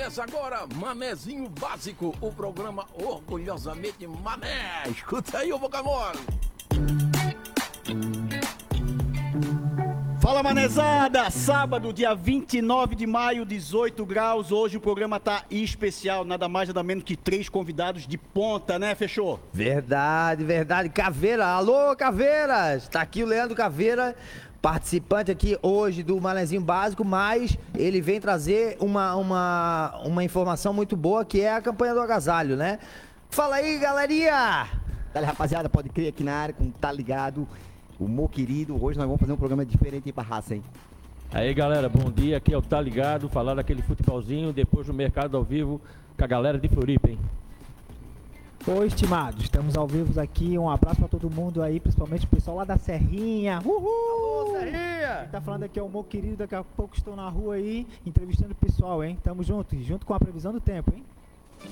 Começa agora Manezinho Básico, o programa orgulhosamente mané. Escuta aí, ô boca mole. Fala manezada! Sábado, dia 29 de maio, 18 graus. Hoje o programa tá especial, nada mais nada menos que três convidados de ponta, né? Fechou? Verdade, verdade. Caveira, alô Caveiras! Tá aqui o Leandro Caveira, participante aqui hoje do Manezinho Básico, mas ele vem trazer uma, uma, uma informação muito boa que é a campanha do agasalho, né? Fala aí, galerinha! Dale, rapaziada, pode crer aqui na área, com tá ligado. O meu querido, hoje nós vamos fazer um programa diferente aí pra raça, hein? Aí galera, bom dia. Aqui é o Tá Ligado, falar daquele futebolzinho depois do mercado ao vivo com a galera de Floripa, hein? Oi, estimados, estamos ao vivo aqui. Um abraço pra todo mundo aí, principalmente o pessoal lá da Serrinha. Uhul! Alô, Serrinha! Quem tá falando aqui é o meu querido. Daqui a pouco estou na rua aí, entrevistando o pessoal, hein? Tamo junto, junto com a previsão do tempo, hein?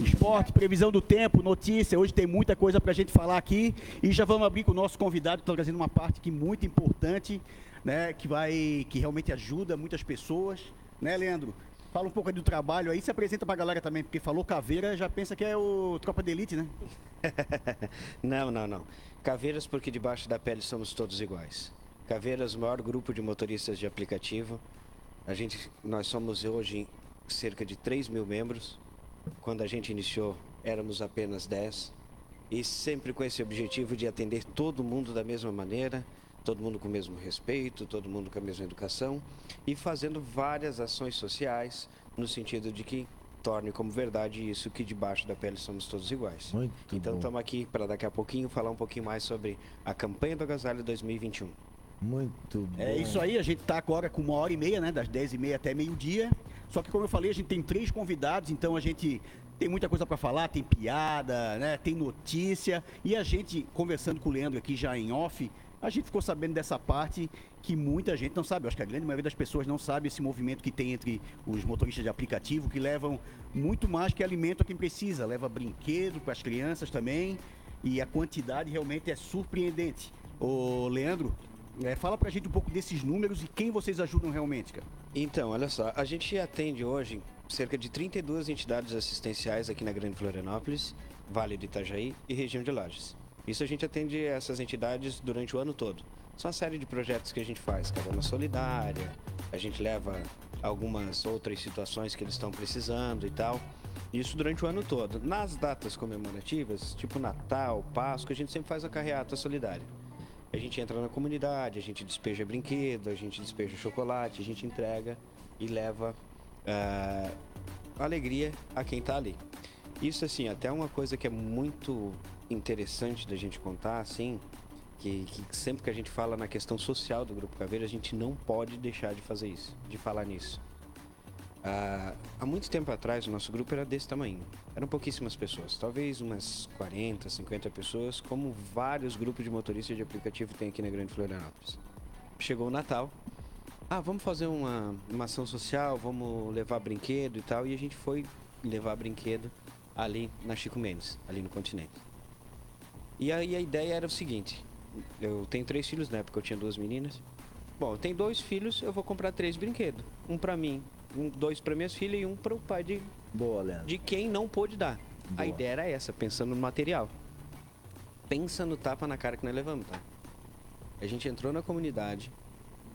Esporte, previsão do tempo, notícia. Hoje tem muita coisa pra gente falar aqui. E já vamos abrir com o nosso convidado, que tá trazendo uma parte que muito importante, né? Que vai. que realmente ajuda muitas pessoas. Né, Leandro? Fala um pouco aí do trabalho aí, se apresenta pra galera também, porque falou caveira, já pensa que é o Tropa de Elite, né? Não, não, não. Caveiras porque debaixo da pele somos todos iguais. Caveiras, o maior grupo de motoristas de aplicativo. A gente, nós somos hoje cerca de 3 mil membros. Quando a gente iniciou, éramos apenas 10. E sempre com esse objetivo de atender todo mundo da mesma maneira, todo mundo com o mesmo respeito, todo mundo com a mesma educação e fazendo várias ações sociais no sentido de que torne como verdade isso que debaixo da pele somos todos iguais. Muito então estamos aqui para daqui a pouquinho falar um pouquinho mais sobre a campanha do agasalho 2021. Muito bom. É isso aí, a gente tá agora com uma hora e meia, né? Das 10 e meia até meio-dia. Só que como eu falei, a gente tem três convidados, então a gente tem muita coisa para falar, tem piada, né? Tem notícia. E a gente, conversando com o Leandro aqui já em off, a gente ficou sabendo dessa parte que muita gente não sabe. Eu acho que a grande maioria das pessoas não sabe esse movimento que tem entre os motoristas de aplicativo, que levam muito mais que alimento a quem precisa. Leva brinquedo para as crianças também. E a quantidade realmente é surpreendente. Ô, Leandro, é, fala pra gente um pouco desses números e quem vocês ajudam realmente, cara. Então, olha só, a gente atende hoje cerca de 32 entidades assistenciais aqui na Grande Florianópolis, Vale do Itajaí e região de Lages. Isso a gente atende essas entidades durante o ano todo. São uma série de projetos que a gente faz, Cabana Solidária, a gente leva algumas outras situações que eles estão precisando e tal. Isso durante o ano todo. Nas datas comemorativas, tipo Natal, Páscoa, a gente sempre faz a carreata solidária. A gente entra na comunidade, a gente despeja brinquedo, a gente despeja chocolate, a gente entrega e leva ah, alegria a quem tá ali. Isso assim, até uma coisa que é muito interessante da gente contar, assim, que, que sempre que a gente fala na questão social do Grupo Caveira, a gente não pode deixar de fazer isso, de falar nisso. Ah, há muito tempo atrás, o nosso grupo era desse tamanho. Eram pouquíssimas pessoas, talvez umas 40, 50 pessoas, como vários grupos de motoristas de aplicativo tem aqui na Grande Florianópolis. Chegou o Natal, ah, vamos fazer uma, uma ação social, vamos levar brinquedo e tal, e a gente foi levar brinquedo ali na Chico Mendes, ali no continente. E aí a ideia era o seguinte: eu tenho três filhos, na época eu tinha duas meninas. Bom, eu tenho dois filhos, eu vou comprar três brinquedos. Um pra mim, um, dois pra minhas filhas e um pro pai de, Boa, Leandro. de quem não pôde dar. A Boa. ideia era essa, pensando no material. Pensa no tapa na cara que nós levamos, tá? A gente entrou na comunidade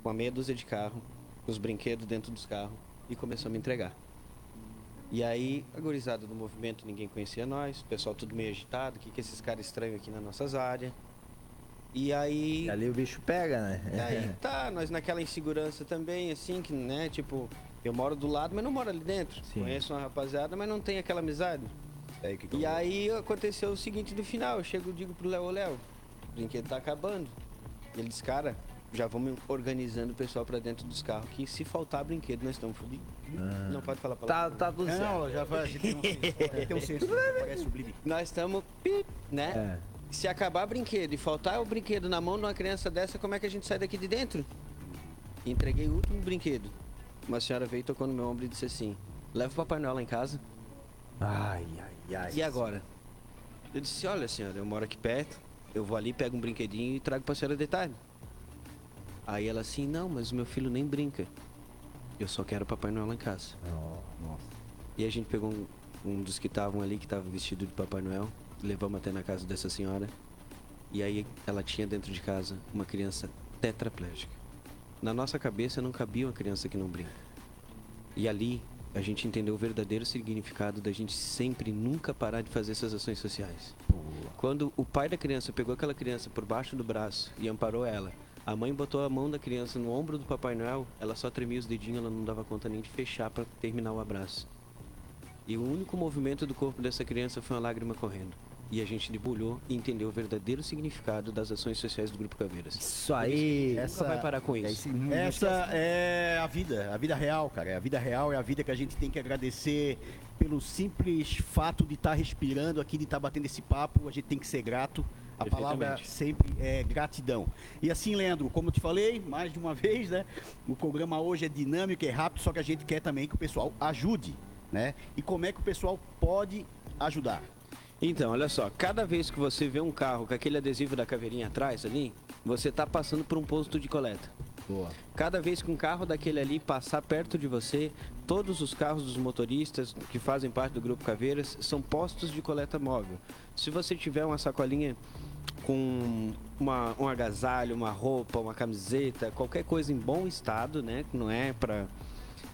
com a meia dúzia de carro, os brinquedos dentro dos carros e começamos a entregar. E aí, a gurizada do movimento, ninguém conhecia nós, o pessoal tudo meio agitado, o que, que esses caras estranhos aqui nas nossas áreas. E aí. E ali o bicho pega, né? E aí tá, nós naquela insegurança também, assim, que, né, tipo, eu moro do lado, mas não moro ali dentro. Sim. Conheço uma rapaziada, mas não tem aquela amizade. E aí aconteceu o seguinte no final, eu chego e digo pro Léo, "Ô, Léo, o brinquedo tá acabando. Ele disse, cara, já vamos organizando o pessoal pra dentro dos carros, que se faltar brinquedo, nós estamos fodidos. Não pode falar Tá, palavra. tá tudo certo. Não, já gente tem um senso, senso, parece sublime. Nós estamos, né? É. Se acabar brinquedo e faltar o brinquedo na mão de uma criança dessa, como é que a gente sai daqui de dentro? Entreguei o último brinquedo. Uma senhora veio, tocou no meu ombro e disse assim: Leva o Papai Noel lá em casa. Ai, ai, ai. E agora? Eu disse: Olha, senhora, eu moro aqui perto. Eu vou ali, pego um brinquedinho e trago pra senhora de tarde. Aí ela assim: Não, mas o meu filho nem brinca. Eu só quero Papai Noel lá em casa. Nossa. E a gente pegou um, um dos que estavam ali, que estava vestido de Papai Noel, levamos até na casa dessa senhora. E aí ela tinha dentro de casa uma criança tetraplégica. Na nossa cabeça não cabia uma criança que não brinca. E ali a gente entendeu o verdadeiro significado da gente sempre nunca parar de fazer essas ações sociais. Quando o pai da criança pegou aquela criança por baixo do braço e amparou ela, a mãe botou a mão da criança no ombro do Papai Noel, ela só tremia os dedinhos, ela não dava conta nem de fechar para terminar o abraço. E o único movimento do corpo dessa criança foi uma lágrima correndo. E a gente debulhou e entendeu o verdadeiro significado das ações sociais do Grupo Caveiras. Isso aí. Nunca vai parar com É isso. isso, não Essa é a vida, a vida real, cara. É a vida real, é a vida que a gente tem que agradecer pelo simples fato de estar respirando aqui, de estar batendo esse papo. A gente tem que ser grato. A palavra sempre é gratidão. E assim, Leandro, como eu te falei, mais de uma vez, né? O programa hoje é dinâmico, é rápido, só que a gente quer também que o pessoal ajude, né? E como é que o pessoal pode ajudar? Então, olha só, cada vez que você vê um carro com aquele adesivo da caveirinha atrás ali, você está passando por um posto de coleta. Boa. Cada vez que um carro daquele ali passar perto de você, todos os carros dos motoristas que fazem parte do Grupo Caveiras são postos de coleta móvel. Se você tiver uma sacolinha com uma, um agasalho, uma roupa, uma camiseta, qualquer coisa em bom estado, né? que Não é para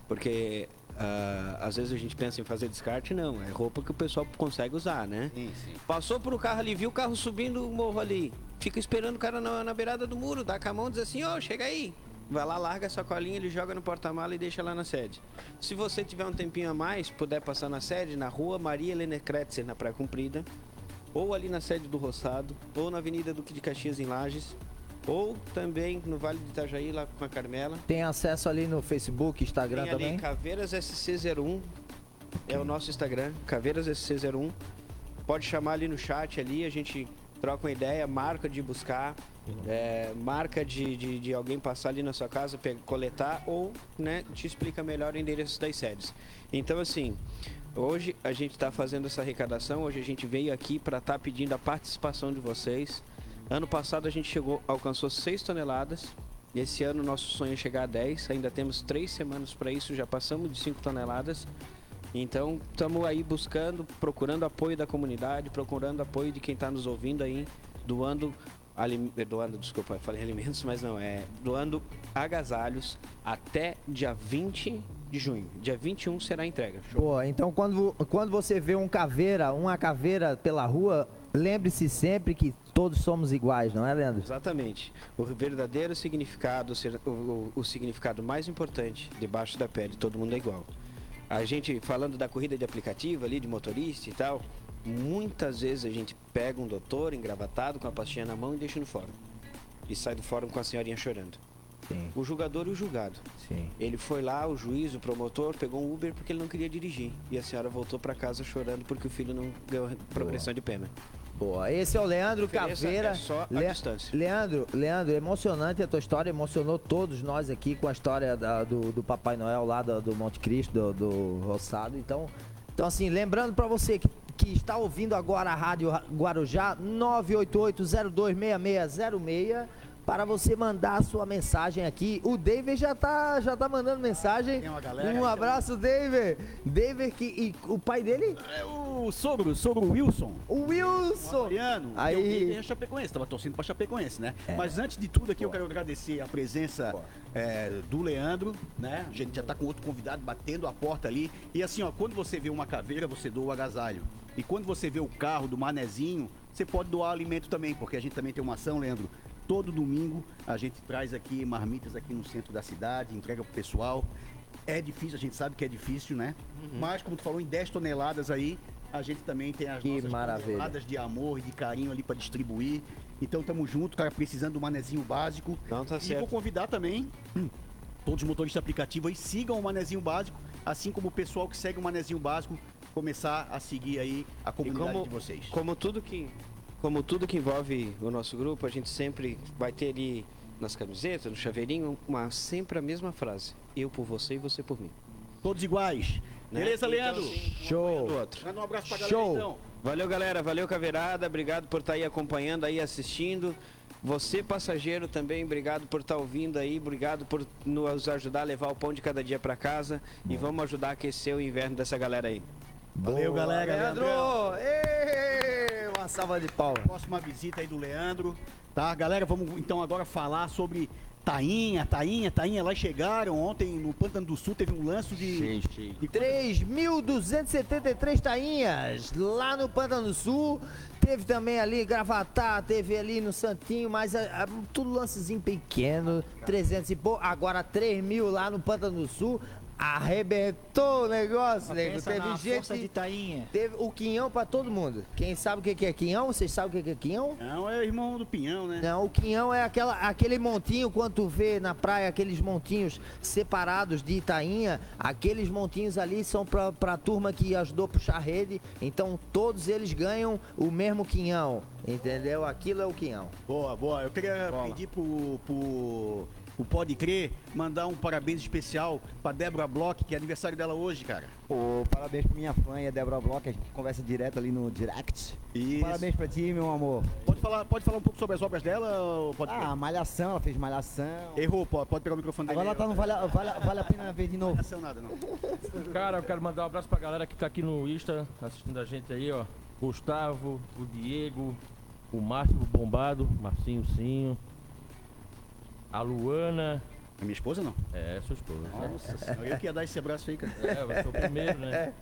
Porque ah, às vezes a gente pensa em fazer descarte, não. É roupa que o pessoal consegue usar, né? Sim, sim. Passou por o carro ali, viu o carro subindo o morro ali. Fica esperando o cara na, na beirada do muro, dá com a mão e diz assim, ó, chega aí. Vai lá, larga a sacolinha, ele joga no porta-mala e deixa lá na sede. Se você tiver um tempinho a mais, puder passar na sede, na rua Maria Helena Kretzer, na Praia Comprida, ou ali na sede do Roçado, ou na Avenida Duque de Caxias, em Lages, ou também no Vale de Itajaí, lá com a Carmela. Tem acesso ali no Facebook, Instagram Tem ali também? Caveiras SC01, é o nosso Instagram, Caveiras SC01. Pode chamar ali no chat ali, a gente troca uma ideia, marca de buscar, é, marca de, de, de alguém passar ali na sua casa, pe- coletar ou né, te explica melhor o endereço das sedes. Então assim, hoje a gente está fazendo essa arrecadação, hoje a gente veio aqui para estar pedindo a participação de vocês. Ano passado a gente chegou, alcançou 6 toneladas. Esse ano nosso sonho é chegar a 10. Ainda temos três semanas para isso, já passamos de 5 toneladas. Então estamos aí buscando, procurando apoio da comunidade, procurando apoio de quem está nos ouvindo aí, doando, alim- doando, desculpa, eu falei alimentos, mas não, é doando agasalhos até dia 20 de junho. Dia 21 será a entrega. Boa, então quando, quando você vê um caveira, uma caveira pela rua, lembre-se sempre que todos somos iguais, não é, Leandro? Exatamente. O verdadeiro significado, o, o- o significado mais importante debaixo da pele, todo mundo é igual. A gente, falando da corrida de aplicativo ali, de motorista e tal, muitas vezes a gente pega um doutor engravatado com a pastinha na mão e deixa no fórum. E sai do fórum com a senhorinha chorando. Sim, O julgador e o julgado. sim. Ele foi lá, o juiz, o promotor, pegou um Uber porque ele não queria dirigir. E a senhora voltou para casa chorando porque o filho não ganhou progressão de pena. Boa, esse é o Leandro Caveira. é só a Le- distância. Leandro, Leandro, emocionante a tua história, emocionou todos nós aqui com a história da- do, do Papai Noel lá do, do Monte Cristo, do, do Roçado. Então, então assim, lembrando pra você que, que está ouvindo agora a Rádio Guarujá 988-026606 para você mandar a sua mensagem aqui. O David já tá, já tá mandando mensagem. Tem uma galera um abraço, David. David que, e o pai dele? É o sogro, o sogro Wilson. O Wilson. Mariano, Aí- Aí... é Chapecoense, tava torcendo pra Chapecoense, né? Mas antes de tudo aqui, eu quero agradecer a presença é, do Leandro, né? A gente já tá com outro convidado batendo a porta ali. E assim, ó, quando você vê uma caveira, você doa o agasalho. E quando você vê o carro do Manezinho, você pode doar alimento também, porque a gente também tem uma ação, Leandro. Todo domingo a gente traz aqui marmitas aqui no centro da cidade, entrega pro pessoal. É difícil, a gente sabe que é difícil, né? Mas, como tu falou, em 10 toneladas aí, a gente também tem as Que nossas de amor e de carinho ali para distribuir. Então tamo junto, cara, precisando do manezinho básico. Não, tá e certo. vou convidar também hum, todos os motoristas de aplicativo aí sigam o manezinho básico, assim como o pessoal que segue o manezinho básico começar a seguir aí a E comunidade como, de vocês. como tudo que como tudo que envolve o nosso grupo, a gente sempre vai ter ali nas camisetas, no chaveirinho, uma, sempre a mesma frase. Eu por você e você por mim. Todos iguais. Né? Beleza, Então, Leandro? assim, um Show. outro. Manda um abraço pra Show. galera então. Valeu, galera. Valeu, Caveirada. Obrigado por estar aí acompanhando, aí assistindo. Você, passageiro, também, obrigado por estar ouvindo aí, obrigado por nos ajudar a levar o pão de cada dia para casa e vamos ajudar a aquecer o inverno dessa galera aí. Valeu, Boa, galera. Leandro! Ê, Uma salva de palmas. Próxima visita aí do Leandro. Tá, galera, vamos então agora falar sobre Tainha, Tainha, Tainha. Lá chegaram ontem no Pântano do Sul, teve um lance de. de 3.273 tainhas lá no Pântano do Sul. Teve também ali Gravatá, teve ali no Santinho, mas ah, ah, tudo lancezinho pequeno, 300 e pouco. Agora 3 mil lá no Pântano do Sul. Arrebentou o negócio, nego. Teve força de gente. tainha. Teve o quinhão pra todo mundo. Quem sabe o que que é quinhão? Vocês sabem o que que é quinhão? Não, é irmão do Pinhão, né? Não, o quinhão é aquela, aquele montinho, quando tu vê na praia aqueles montinhos separados de Itainha, aqueles montinhos ali são pra, pra turma que ajudou a puxar rede, então todos eles ganham o mesmo quinhão, entendeu? Aquilo é o quinhão. Boa, boa. Eu queria pedir pro, pro, pro Pode Crer mandar um parabéns especial pra Débora Bloch, que é aniversário dela hoje, cara. Pô, parabéns pra minha fã, a Débora Bloch, a gente conversa direto ali no direct. Isso. Parabéns pra ti, meu amor. Pode falar, pode falar um pouco sobre as obras dela? Pode Ah, Malhação, ela fez Malhação. Errou, pode, pode pegar o microfone dele. Agora ela tá no Vale, a- vale, a- vale a pena ver de novo. Não ação nada, não. Cara, eu quero mandar um abraço pra galera que tá aqui no Insta, assistindo a gente aí, ó. Gustavo, o Diego, o Márcio Bombado, Marcinho Cinho, a Luana, A minha esposa não. é, sua esposa. Nossa senhora, eu que ia dar esse abraço aí, cara. É, eu sou o primeiro, né?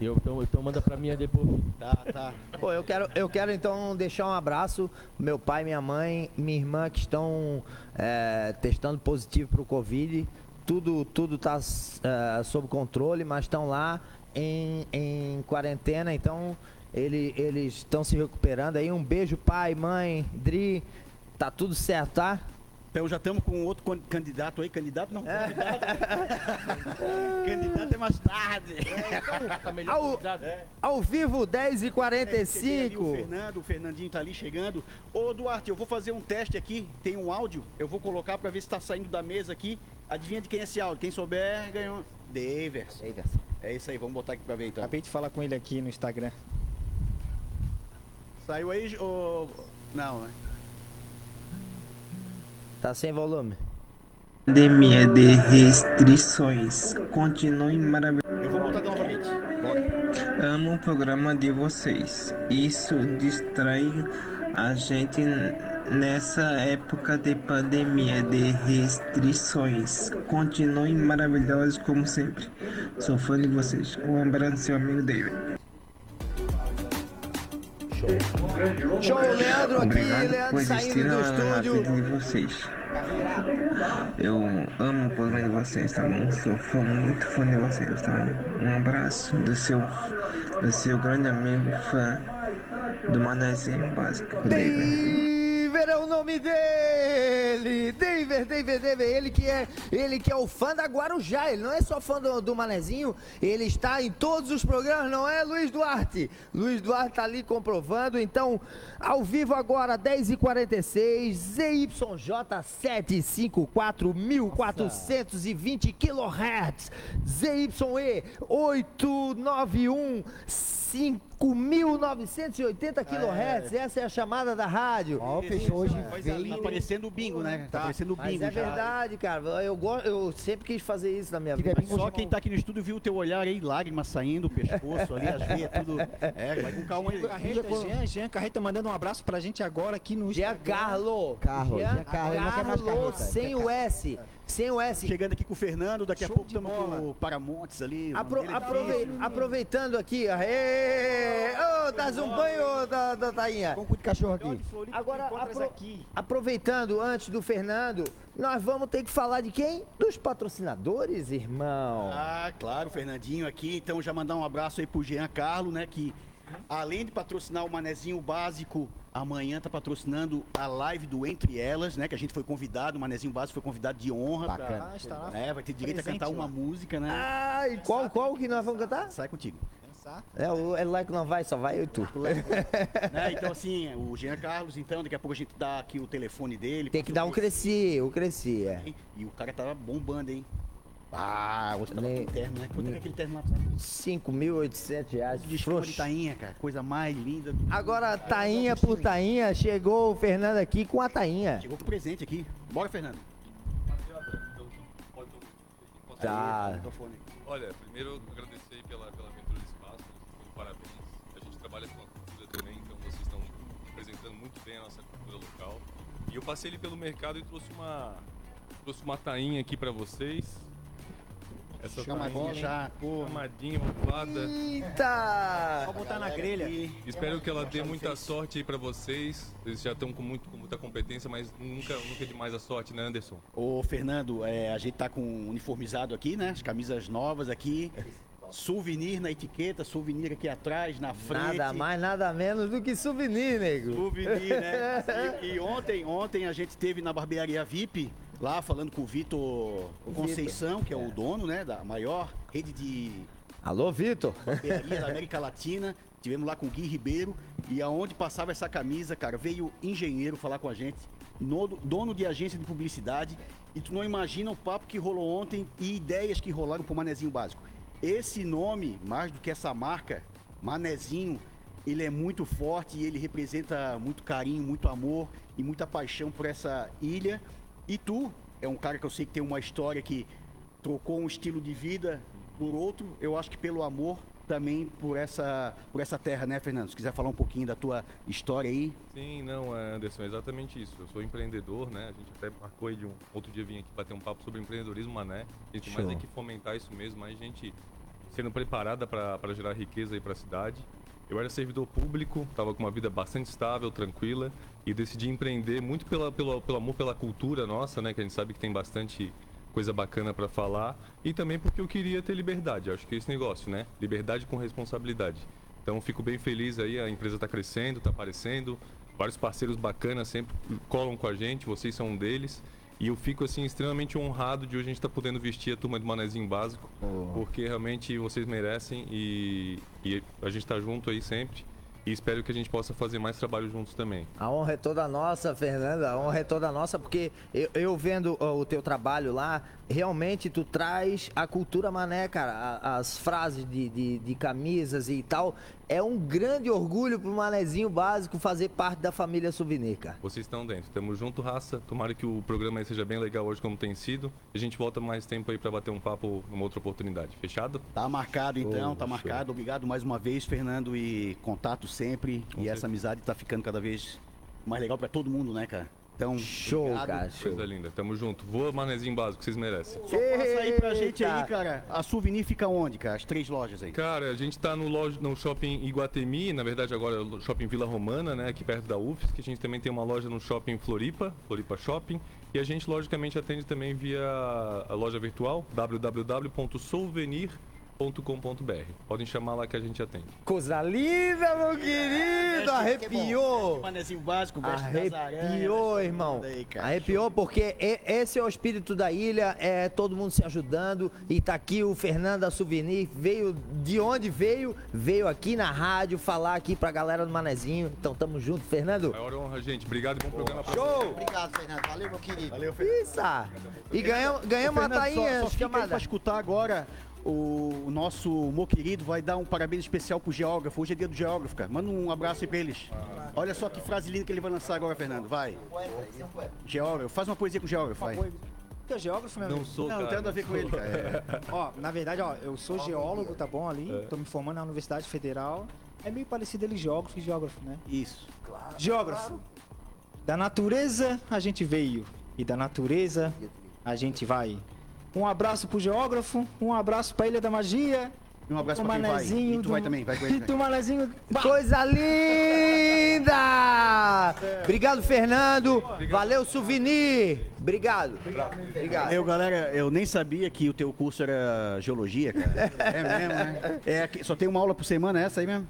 E eu, então, então manda pra mim depois. Tá, tá. Pô, eu quero, eu quero então deixar um abraço meu pai, minha mãe, minha irmã que estão é, testando positivo pro Covid. Tudo, tudo tá é, sob controle, mas estão lá em, em quarentena, então ele, eles estão se recuperando aí. Um beijo, pai, mãe, Dri. Tá tudo certo, tá? Então já estamos com outro can- candidato aí. Candidato não, candidato. candidato é mais tarde. Tá melhor Au. convidado. Ao vivo, Cheguei ali, o 10h45. Fernando, o Fernandinho tá ali chegando. Ô Duarte, eu vou fazer um teste aqui, tem um áudio, eu vou colocar pra ver se tá saindo da mesa aqui. Adivinha de quem é esse áudio? Quem souber, ganhou. Davers. É isso aí, vamos botar aqui pra ver então. Acabei de falar com ele aqui no Instagram. Saiu aí, ô... Não, né? Tá sem volume. Pandemia de restrições. Continue maravilhoso. Eu vou botar novamente. Bora. Amo o programa de vocês. Isso distrai a gente nessa época de pandemia de restrições. Continuem maravilhosos como sempre. Sou fã de vocês. Um abraço, seu amigo David. Show, Leandro aqui, Obrigado Leandro por saindo existir do estúdio. vida de vocês. Eu amo o programa de vocês, tá bom? Sou fã, muito fã de vocês, tá bom? Um abraço do seu, do seu grande amigo, fã do Manezinho Básico, David. Daver é o nome dele! Daver, Daver, Daver, ele que é, ele que é o fã da Guarujá, ele não é só fã do, do Manezinho, ele está em todos os programas, não é, Luiz Duarte? Luiz Duarte tá ali comprovando, então, ao vivo agora, 10h46, ZYJ 754 1420 kHz, ZYE 891 5.980 kHz, essa é a chamada da rádio. Ó, fechou hoje. Tá Veio. aparecendo o bingo, né? Tá aparecendo o Mas bingo é já. verdade, cara. Eu, go- eu sempre quis fazer isso na minha vida. bingo, Só quem tá aqui no estúdio viu o teu olhar aí, lágrimas saindo, o pescoço ali, as veias, tudo. É, vai com calma aí. Carreta, Jean, Jean Carreta mandando um abraço pra gente agora aqui no Instagram. Giancarlo. Carlo, Giancarlo, sem o S. Sem o S. Chegando aqui com o Fernando, daqui a Show pouco de estamos com o Paramontes ali. o Apro- aprove- aproveitando aqui, aê! Ô, dá um banho, da, da Tainha. Vamos com de cachorro aqui. Agora, apro- aqui. aproveitando antes do Fernando, nós vamos ter que falar de quem? Dos patrocinadores, irmão. Ah, claro, Fernandinho aqui. Então já mandar um abraço aí pro Jean Carlo, né? Que além de patrocinar o Manezinho Básico, amanhã tá patrocinando a live do Entre Elas, né? Que a gente foi convidado, o Manezinho Básico foi convidado de honra. pra- Bacana. Ah, está lá. É, vai ter direito a Presente cantar uma lá. música, né? Ai, qual, qual que nós vamos cantar? Sai contigo. É, o é lá que não vai, só vai eu e tu. Né, Então, assim, o Jean Carlos, então, daqui a pouco a gente dá aqui o telefone dele. Tem que dar um cresci, o cresci, é. E o cara tava bombando, hein? Ah, você tava Nem- com terno, né? Quanto é aquele terno lá? 5.800 reais. De de tainha, cara. Coisa mais linda. do- Agora, tainha por tainha, chegou o Fernando aqui com a tainha. Chegou com presente aqui. Bora, Fernando. Tá. Olha, primeiro agradecer pela, pela abertura do espaço, parabéns. A gente trabalha com a cultura também, então vocês estão representando muito bem a nossa cultura local. E eu passei ali pelo mercado e trouxe uma trouxe uma tainha aqui pra vocês. Essa Chamadinha já. Pô, chamadinha, ovada. Eita! Vou botar na grelha. Espero que ela dê muita sorte aí pra vocês. Vocês já estão com, muito, com muita competência, mas nunca, nunca é demais a sorte, né, Anderson? Ô, Fernando, é, a gente tá com uniformizado aqui, né? As camisas novas aqui. Souvenir na etiqueta, souvenir aqui atrás, na frente. Nada mais, nada menos do que souvenir, nego. Souvenir, né? E, e ontem, ontem a gente esteve na barbearia VIP, lá falando com o Vitor Conceição, que é o dono, né? Da maior rede de Alô, Vitor. da América Latina. Tivemos lá com o Gui Ribeiro e aonde passava essa camisa, cara, veio engenheiro falar com a gente, no- dono de agência de publicidade, e tu não imagina o papo que rolou ontem e ideias que rolaram pro Manezinho Básico. Esse nome, mais do que essa marca, Manezinho, ele é muito forte e ele representa muito carinho, muito amor e muita paixão por essa ilha. E tu é um cara que eu sei que tem uma história que trocou um estilo de vida por outro, eu acho que pelo amor também por essa, por essa terra, né, Fernando? Se quiser falar um pouquinho da tua história aí. Sim, não, Anderson, é exatamente isso. Eu sou empreendedor, né? A gente até marcou aí de um outro dia vir aqui bater um papo sobre empreendedorismo mané. A gente mais Show. tem que fomentar isso mesmo, mais gente sendo preparada para gerar riqueza aí para a cidade. Eu era servidor público, estava com uma vida bastante estável, tranquila e decidi empreender muito pela, pelo, pelo amor pela cultura nossa, né? Que a gente sabe que tem bastante coisa bacana para falar e também porque eu queria ter liberdade. Acho que é esse negócio, né? Liberdade com responsabilidade. Então fico bem feliz aí, a empresa está crescendo, está aparecendo, vários parceiros bacanas sempre colam com a gente, vocês são um deles. E eu fico assim extremamente honrado de hoje a gente estar podendo vestir a turma do Manezinho Básico, porque realmente vocês merecem e, e a gente está junto aí sempre. E espero que a gente possa fazer mais trabalho juntos também. A honra é toda nossa, Fernanda. A honra é toda nossa, porque eu, eu vendo o teu trabalho lá, realmente tu traz a cultura mané, cara. As frases de, de, de camisas e tal. É um grande orgulho pro manezinho básico fazer parte da família Souvenir, cara. Vocês estão dentro. Tamo junto, raça. Tomara que o programa aí seja bem legal hoje, como tem sido. A gente volta mais tempo aí para bater um papo numa outra oportunidade. Fechado? Tá marcado então, Oh, tá show. marcado. Obrigado mais uma vez, Fernando, e contato sempre. Com e essa amizade tá ficando cada vez mais legal pra todo mundo, né, cara? Então, Show, obrigado. cara. Show. Coisa linda. Tamo junto. Voa, manezinho básico, vocês merecem. Só passa aí pra gente aí, cara. A Souvenir fica onde, cara? As três lojas aí. Cara, a gente tá no, loja, no shopping Iguatemi, na verdade agora é o shopping Vila Romana, né, aqui perto da UFSC. que A gente também tem uma loja no shopping Floripa, Floripa Shopping. E a gente, logicamente, atende também via a loja virtual, www.souvenir.com.br. Podem chamar lá que a gente atende. Coisa linda, meu querido! Arrepiou! Manezinho básico, Arrepiou, irmão. Arrepiou porque esse é o espírito da ilha, é todo mundo se ajudando. E tá aqui o Fernando da Souvenir, veio de onde veio, veio aqui na rádio falar aqui pra galera do Manezinho. Então tamo junto, Fernando. Maior honra, gente. Obrigado e bom programa pra Show! Obrigado, Fernando. Valeu, meu querido. Valeu, Fernando. Isso! E ganhamos, ganhamos uma Fernando, tainha só, só fica pra escutar agora. O, nosso meu querido vai dar um parabéns especial pro geógrafo. Hoje é dia do geógrafo, cara. Manda um abraço aí pra eles. Olha só que frase linda que ele vai lançar agora, Fernando. Vai. Geógrafo. Faz uma poesia com o geógrafo, vai. Tu é geógrafo, meu Não amigo? sou, Não, não tem nada a ver com ele, cara. É. Ó, na verdade, ó, eu sou geólogo, tá bom, ali. Tô me formando na Universidade Federal. É meio parecido ele geógrafo e geógrafo, né? Isso. Geógrafo. Da natureza a gente veio e da natureza a gente vai. Um abraço pro geógrafo, um abraço pra Ilha da Magia. E um abraço o pra quem vai. manezinho E tu do- vai também, vai com ele. E tu, manezinho. Bah! Coisa linda! Obrigado, Fernando. Valeu, Souvenir. Obrigado. Obrigado. Eu, galera, eu nem sabia que o teu curso era geologia, cara. É mesmo, né? É, que- só tem uma aula por semana, é essa aí mesmo?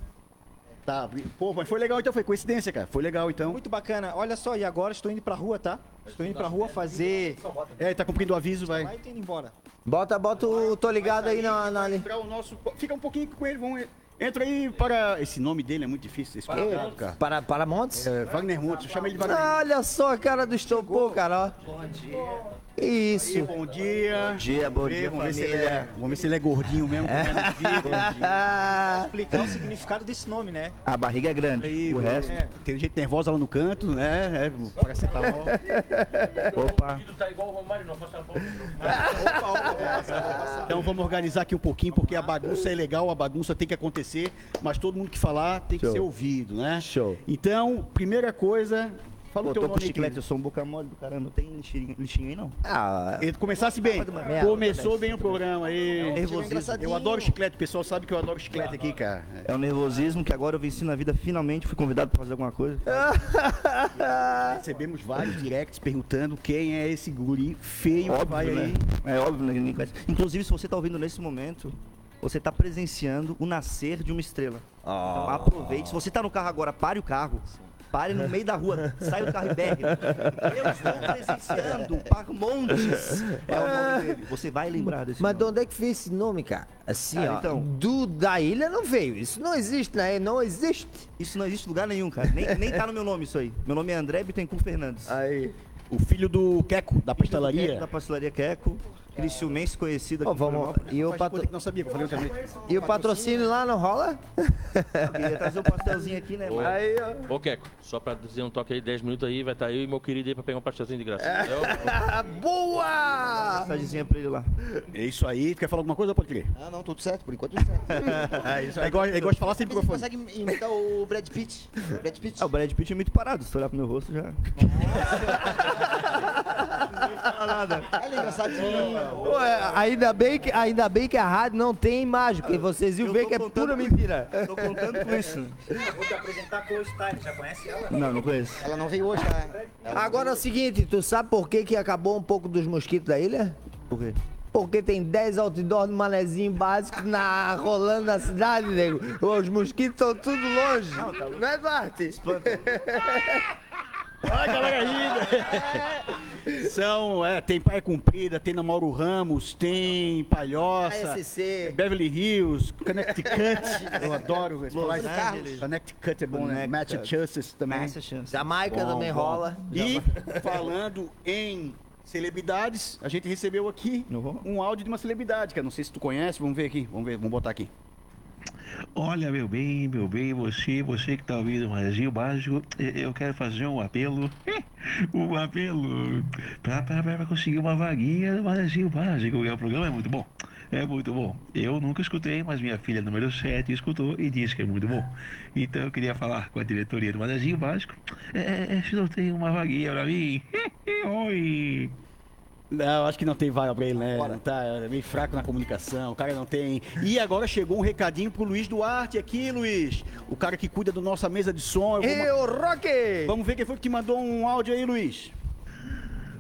Tá, pô, mas foi legal então, foi coincidência, cara. Foi legal então. Muito bacana. Olha só, e agora estou indo pra rua, tá? Estou indo pra rua fazer. É, tá cumprindo o aviso, vai. Vai indo embora. Bota, bota o tô ligado aí na, na ali. Entrar o nosso. Fica um pouquinho com ele, vamos. Entra aí para. Esse nome dele é muito difícil, esse cara. cara. Para, para Montes? É, Wagner Montes, chama ele de Wagner. Olha só a cara do estopor, cara, ó. Aí, Isso. bom dia. Bom dia, bom Vamos ver, dia, vamos ver, se ele família. é, vamos ver se ele é gordinho mesmo. Ah, Explicar o significado desse nome, né? A barriga é grande. Aí, o resto. é, tem gente nervosa lá no canto, né? É, parece que tá mal. Opa. tá igual o Romário, não afasta a bola. Então vamos organizar aqui um pouquinho, porque a bagunça é legal, a bagunça tem que acontecer, mas todo mundo que falar tem que Show. ser ouvido, né? Show. Então, primeira coisa, fala o teu pro nome aí, chiclete, eu sou um boca mole do caramba. Não tem lixinho, lixinho aí, não. ah, Ele começasse bem. merda. Começou bem o programa aí. Nervosismo. Eu adoro chiclete, o pessoal sabe que eu adoro chiclete aqui, cara. É o nervosismo que agora eu venci na vida. Finalmente fui convidado pra fazer alguma coisa. Recebemos vários directs perguntando quem é esse guri feio que vai Óbvio, aí. né? É óbvio, né? Ninguém conhece. Inclusive, se você tá ouvindo nesse momento, você tá presenciando o nascer de uma estrela. Então aproveite. Se você tá no carro agora, pare o carro. Pare no meio da rua, sai do carro e berre. Eu estou presenciando Parmontes. É o nome dele. Você vai lembrar desse mas de nome. onde é que veio esse nome, cara? Assim, Cara, ó. então- Do da ilha não veio. Isso não existe, né? Não existe. Isso não existe em lugar nenhum, cara. Nem, nem tá no meu nome isso aí. Meu nome é André Bittencourt Fernandes. Aí. O filho do Queco, da pastelaria. Da pastelaria Queco. Criciumense conhecido aqui em vamos. E o, patro... conta que não sabia, eu e o patrocínio lá não rola? Eu queria trazer um pastelzinho aqui, né, mano? Aí, ó. Ô, Queco, só pra dizer um toque aí, 10 minutos aí, vai estar eu e meu querido aí pra pegar um pastelzinho de graça. entendeu? Boa! Pastelzinha pra ele lá. É isso aí. Tu quer falar alguma coisa? Pode crer. Ah, não, tudo certo, por enquanto tudo certo. É isso aí. Ele gosta, ele gosta de falar sem Você consegue imitar o Brad Pitt? Brad Pitt? Ah, o Brad Pitt é muito parado. Se olhar pro meu rosto, já... Ele é engraçadinho. Pô, é, ainda, bem que, ainda bem que a rádio não tem imagem, porque vocês iam Eu ver tô que é contando pura com- mentira. Tô contando com isso. Vou te apresentar a Co-Style, já conhece ela? Não, não conheço. Ela não veio hoje? Ela Agora é o seguinte, tu sabe por que, que acabou um pouco dos mosquitos da ilha? Por quê? Porque tem 10 outdoors no manezinho básico na, rolando na cidade, nego. Os mosquitos estão tudo longe. Não, é, Duarte? Olha a galera rindo. São, é, tem Praia Comprida, tem na Mauro Ramos, tem Palhoça, ASC. Beverly Hills, Connecticut. Eu adoro esse Los. Angeles. Connecticut é bom, né? Massachusetts também. Massachusetts. Jamaica Bom, também bom. rola. E falando em celebridades, a gente recebeu aqui Uhum. um áudio de uma celebridade, que eu não sei se tu conhece, vamos ver aqui, vamos ver, vamos botar aqui. Olha, meu bem, meu bem, você, você que tá ouvindo o Brasil Básico, eu quero fazer um apelo, um apelo pra conseguir uma vaguinha no Brasil Básico, o programa é muito bom, é muito bom. Eu nunca escutei, mas minha filha número 7 escutou e disse que é muito bom. Então eu queria falar com a diretoria do Brasil Básico, eh, se não tem uma vaguinha pra mim. Oi! Não, acho que não tem vaga pra ele, né? Tá é meio fraco na comunicação, o cara não tem. E agora chegou um recadinho pro Luiz Duarte aqui, Luiz. O cara que cuida da nossa mesa de som. Eu vou E o Rock! Vamos ver quem foi que te mandou um áudio aí, Luiz.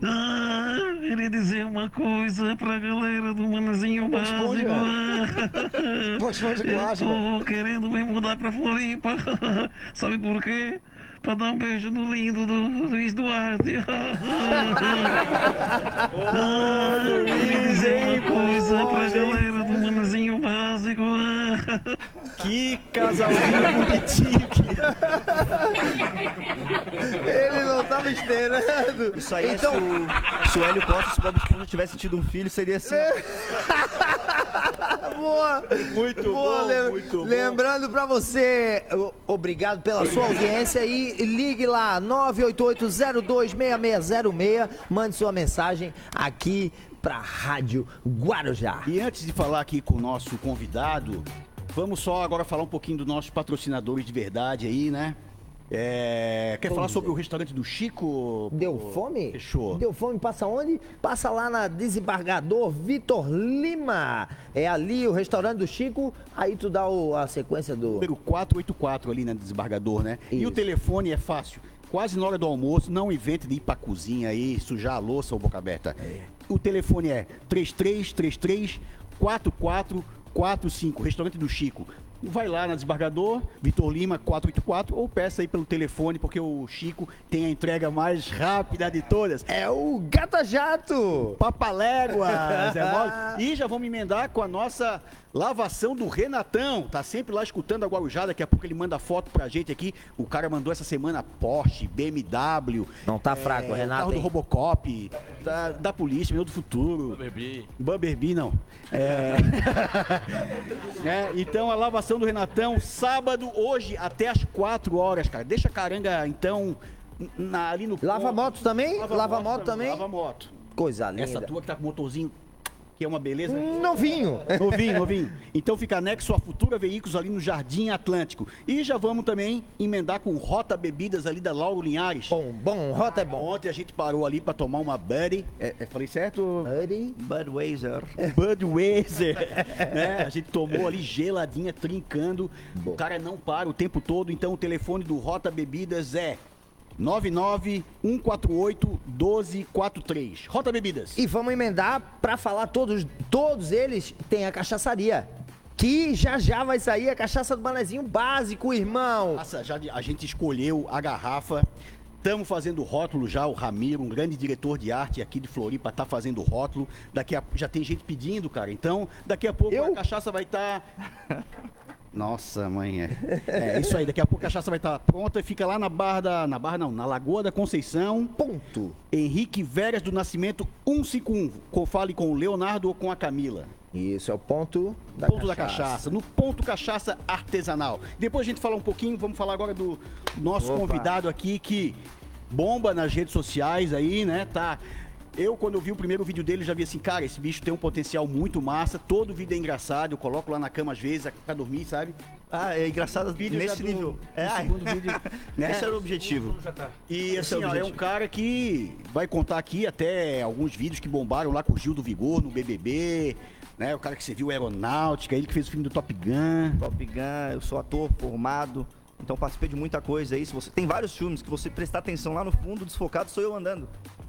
Ah, queria dizer uma coisa pra galera do Manazinho Básico. Com Eu tô querendo me mudar pra Floripa. Sabe por quê? Pra dar um beijo no lindo do Luiz Duarte. Queria dizer uma coisa pra galera do Manazinho Básico. Que casalzinho bonitinho. que- Ele não tava esperando. Isso aí então, é se o, se o Hélio Costa, se o Bob Esponja tivesse tido um filho, seria assim. boa. Muito Boa, bom, lem- muito bom. Lembrando pra você, obrigado pela sua audiência e ligue lá 988026606, mande sua mensagem aqui pra Rádio Guarujá. E antes de falar aqui com o nosso convidado, vamos só agora falar um pouquinho dos nossos patrocinadores de verdade aí, né? É, Quer falar sobre o restaurante do Chico? Deu fome? Fechou. Deu fome, passa onde? Passa lá na Desembargador Vitor Lima. É ali o restaurante do Chico, aí tu dá o- a sequência do... Número 484 ali na desembargador, né? E Isso. o telefone é fácil. Quase na hora do almoço, não invente de ir pra cozinha aí, sujar a louça ou boca aberta. O telefone é 3333 4445, restaurante do Chico. Vai lá na desembargador, Vitor Lima 484, ou peça aí pelo telefone, porque o Chico tem a entrega mais rápida de todas. É o Gata Jato! Papaléguas, é mole. E já vamos emendar com a nossa lavação do Renatão. Tá sempre lá escutando a Guarujá, daqui a pouco ele manda foto pra gente aqui. O cara mandou essa semana Porsche, BMW. Não tá fraco, é, Renato, Carro do hein? Robocop. da, da polícia, meu do futuro. Bebi. Bumblebee, não. É... É, então, a lavação do Renatão, sábado, hoje, até às 4 horas, cara. Deixa a caranga, então, na- ali no... Lava moto também? Lava moto também? Lava moto. Coisa linda. Essa tua que tá com motorzinho, que é uma beleza. Novinho. Novinho, novinho. Então fica anexo a Futura Veículos ali no Jardim Atlântico. E já vamos também emendar com Rota Bebidas ali da Lauro Linhares. Bom, bom, Rota é bom. Ontem a gente parou ali pra tomar uma Buddy. É, é, falei certo? Buddy. Budweiser. Budweiser. né? A gente tomou ali geladinha, trincando. O cara não para o tempo todo. Então o telefone do Rota Bebidas é 991481243. Rota Bebidas. E vamos emendar pra falar todos, todos eles tem a cachaçaria. Que já já vai sair a cachaça do manezinho básico, irmão. Nossa, já a gente escolheu a garrafa. Estamos fazendo rótulo já, o Ramiro, um grande diretor de arte aqui de Floripa, tá fazendo rótulo. Daqui a já tem gente pedindo, cara. Então, daqui a pouco a cachaça vai estar. Nossa, mãe, é. É isso aí, daqui a pouco a cachaça vai estar pronta e fica lá na Barra da. Na Barra não, na Lagoa da Conceição. Ponto. Henrique Veras do Nascimento 151. Com- Fale com o Leonardo ou com a Camila. Isso, é o ponto da ponto da cachaça. cachaça, no ponto cachaça artesanal. Depois a gente fala um pouquinho, vamos falar agora do nosso Opa. convidado aqui que bomba nas redes sociais aí, né? Tá. Eu, quando eu vi o primeiro vídeo dele, já vi assim, cara, esse bicho tem um potencial muito massa. Todo vídeo é engraçado, eu coloco lá na cama às vezes pra dormir, sabe? Ah, é engraçado Vídeo nesse já do- nível. É, segundo vídeo, né? Esse era o objetivo. E Esse assim, é o ó, é um cara que vai contar aqui até alguns vídeos que bombaram lá com o Gil do Vigor no BBB, né? O cara que serviu aeronáutica, ele que fez o filme do Top Gun. Top Gun, eu sou ator formado, então participei de muita coisa aí. Se você tem vários filmes que você prestar atenção lá no fundo, desfocado, sou eu andando.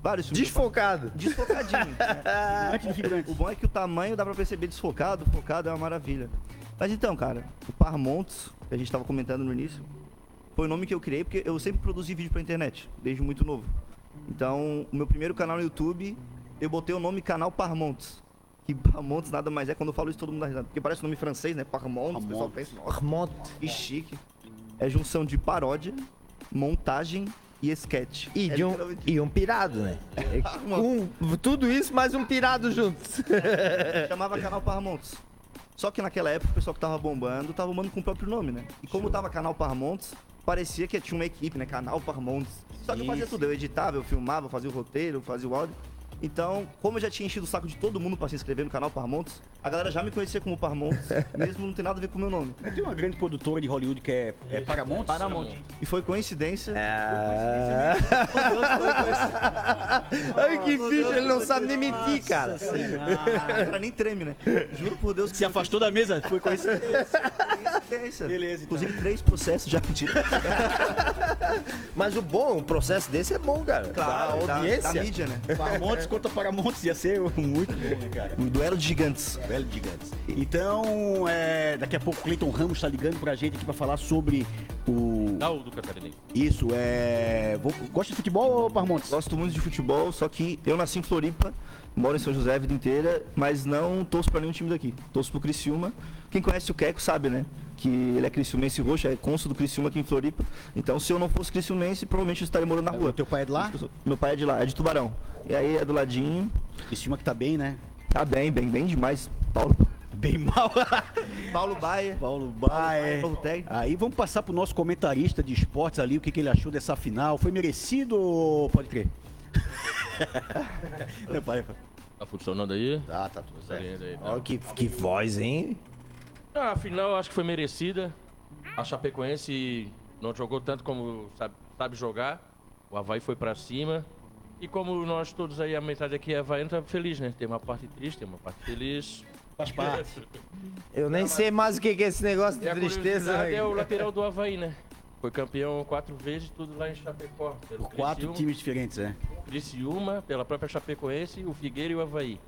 Vários filmes. Desfocado. Desfocadinho. né? O bom é que o tamanho dá pra perceber desfocado, focado é uma maravilha. Mas então, cara, o Parmontes, que a gente tava comentando no início, foi o nome que eu criei porque eu sempre produzi vídeo pra internet, desde muito novo. Então, o meu primeiro canal no YouTube, eu botei o nome canal Parmontes. Que Parmontes nada mais é, quando eu falo isso todo mundo dá risada. Porque parece nome francês, né? Parmontes, o pessoal pensa, nossa, Parmontes. que chique. É junção de paródia, montagem e sketch. E, É de um, literalmente- e um pirado, né? Um, tudo isso mais um pirado juntos. chamava canal Parmontes. Só que naquela época o pessoal que tava bombando, tava bombando com o próprio nome, né? E como tava canal Parmontes, parecia que tinha uma equipe, né? Canal Parmontes. Só que eu fazia tudo, eu editava, eu filmava, fazia o roteiro, fazia o áudio. Então, como eu já tinha enchido o saco de todo mundo pra se inscrever no canal Parmontes, a galera já me conhecia como Parmontes, mesmo não tem nada a ver com o meu nome. Tem uma grande produtora de Hollywood que é, é Paramount. Paramount. E foi coincidência. É. Ai, que bicho, ele não sabe nem mentir, cara. O cara nem treme, né? Juro por Deus que Se afastou da mesa, foi coincidência. Coincidência. Beleza, então. Inclusive, três processos já mentira. Mas o bom, um processo desse é bom, cara. Claro, da da, audiência. da mídia, né? Paramount contra Paramount ia ser muito bom, né, cara? Um duelo de gigantes. Velho de gigantes. Então, é, daqui a pouco o Cleiton Ramos tá ligando pra gente aqui pra falar sobre o. Não, do Catarinense. Isso, é. vou- Gosta de futebol ou Parmontes? Gosto muito de futebol, só que eu nasci em Floripa, moro em São José a vida inteira, mas não torço pra nenhum time daqui. Torço pro Criciúma. Quem conhece o Queco sabe, né? Que ele é criciumense roxo, é cônsul do Criciúma aqui em Floripa. Então, se eu não fosse criciumense, provavelmente eu estaria morando na rua. O teu pai é de lá? Meu pai é de lá, é de Tubarão. E aí é do ladinho. Time que tá bem, né? Tá bem, bem, bem demais. Paulo. Bem mal. Paulo Baia. Paulo Baia. Paulo Teg. Aí vamos passar pro nosso comentarista de esportes ali, o que, que ele achou dessa final. Foi merecido ou pode crer? Não, pai, pai. Tá funcionando aí? Tá, tá tudo Tá certo. aí, tá. Olha que, que voz, hein? Ah, a final eu acho que foi merecida. A Chapecoense não jogou tanto como sabe, sabe jogar. O Havaí foi pra cima. E como nós todos aí, a metade aqui é Havaiano, tá feliz, né? Tem uma parte triste, tem uma parte feliz. Faz parte. Eu nem sei mais o que que é esse negócio E de a tristeza. né? é o lateral do Havaí, né? Foi campeão quatro vezes, tudo lá em Chapecó. Pelo Por quatro Criciúma, times diferentes, né? Criciúma, pela própria Chapecoense, o Figueira e o Havaí.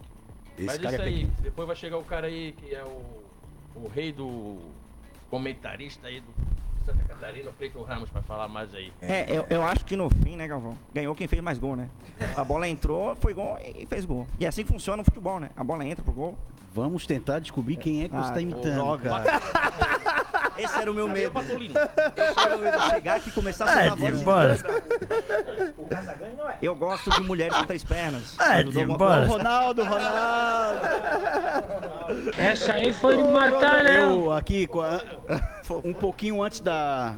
Esse Mas cara isso é aí, pequeno. depois vai chegar o cara aí que é o, o rei do comentarista aí do Santa Catarina, o Cleiton Ramos, pra falar mais aí. É, eu, eu acho que no fim, né, Galvão? Ganhou quem fez mais gol, né? A bola entrou, foi gol e fez gol. E assim funciona o futebol, né? A bola entra pro gol. Vamos tentar descobrir quem é que você Ah, tá imitando. Esse era o meu medo. Esse era o medo. Chegar aqui e começar a É, falar voz de embora. Eu gosto de mulheres com três pernas. É, uma embora. Ronaldo, Ronaldo. Essa aí foi de matar, né? Eu aqui, um pouquinho antes da.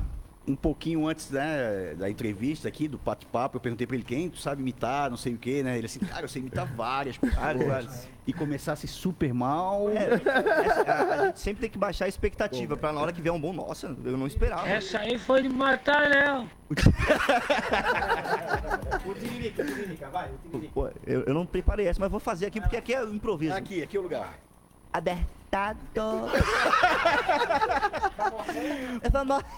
Um pouquinho antes né, da entrevista aqui, do bate-papo, eu perguntei pra ele quem, tu sabe imitar, não sei o que, né? Ele assim, cara, eu sei imitar várias pessoas. E começasse super mal. É, a, gente sempre tem que baixar a expectativa pra na hora que vier um bom, nossa, eu não esperava. Essa aí foi de matar, né? Pô, eu, eu não preparei essa, mas vou fazer aqui porque aqui é o improviso. Aqui, aqui é o lugar. Abertado. Vamos.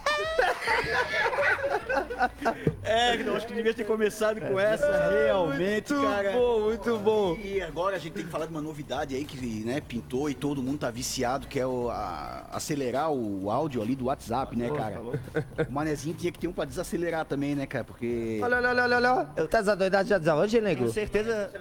É, que eu acho que devia ter começado com essa, realmente, Muito cara. bom, muito bom. E agora a gente tem que falar de uma novidade aí que né, pintou e todo mundo tá viciado, que é o, a- acelerar o áudio ali do WhatsApp, né, cara? O manezinho tinha que ter um pra desacelerar também, né, cara? Porque. Olha, olha, olha, olha, olha. Tá doidado já hoje, nego? Tenho certeza,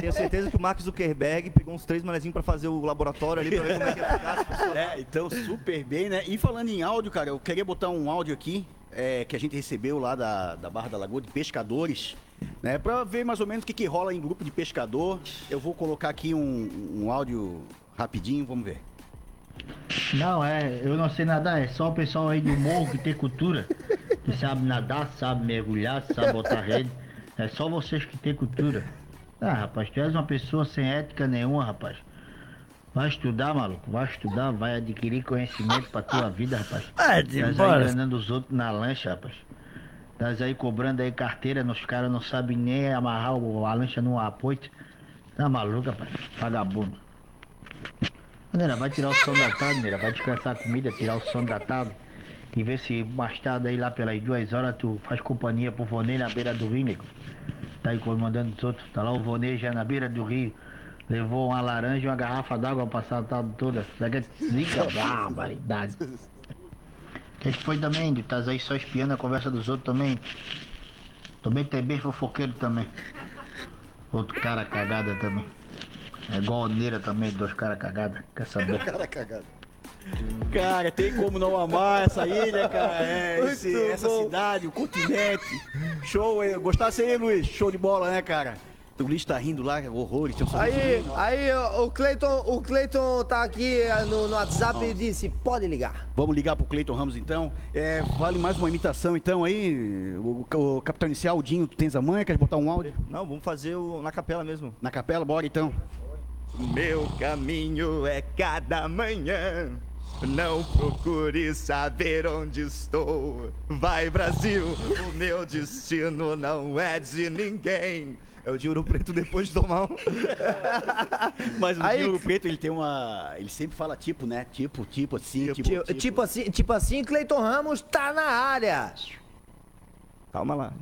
tenho certeza que o Mark Zuckerberg pegou uns três manezinhos pra fazer o laboratório ali pra ver como é que ia ficar. É, então super bem, né? E falando em áudio, cara, eu queria botar um áudio aqui é, que a gente recebeu lá da, da Barra da Lagoa de pescadores, né? Pra ver mais ou menos o que, que rola em grupo de pescador. Eu vou colocar aqui um, um áudio rapidinho, vamos ver. Não, é, eu não sei nadar, é só o pessoal aí do morro que tem cultura, que sabe nadar, sabe mergulhar, sabe botar rede. É só vocês que tem cultura. Ah, rapaz, tu és uma pessoa sem ética nenhuma, rapaz. Vai estudar, maluco, vai estudar, vai adquirir conhecimento pra tua vida, rapaz. É, Tás aí embora. enganando os outros na lancha, rapaz. Tás aí cobrando aí carteira nos caras, não sabem nem amarrar o- a lancha num apoio. Tá maluco, rapaz? Vagabundo. Neira, vai tirar o som da tarde, Neira. Vai descansar a comida, tirar o som da tarde. E ver se mais tarde aí lá pelas duas horas tu faz companhia pro Vonei na beira do rio, nego. Tá aí comandando os outros. Tá lá o Vonei já na beira do rio. Levou uma laranja e uma garrafa d'água pra passar a tarde toda. Daquele zica, barbaridade. Que que foi também, de Tás aí só espiando a conversa dos outros também. Também tem bem fofoqueiro também. Outro cara cagada também. É igual a Neira também, dois caras cagados. Quer saber? Cara cagado. Cara, tem como não amar essa ilha, cara? É, esse- essa cidade, o continente. Show, hein? gostasse aí, Luiz? Show de bola, né, cara? O Luiz tá rindo lá, horrores. Tem um Aí, aí o Cleiton, o Cleiton tá aqui eh, no, no WhatsApp e disse, pode ligar. Vamos ligar pro Cleiton Ramos então. É, vale mais uma imitação então aí. O, o capitão inicial, o Dinho, tu tens a manha? Quer botar um áudio? Não, vamos fazer o, na capela mesmo. Na capela, bora então. Meu caminho é cada manhã. Não procure saber onde estou. Vai, Brasil, o meu destino não é de ninguém. É o de Ouro Preto depois de tomar um. Mas o Aí- Dinho Preto, ele tem uma. Ele sempre fala tipo, né? Tipo, tipo assim, tipo. Tipo, tipo assim, tipo assim, Cleiton Ramos tá na área. Calma lá.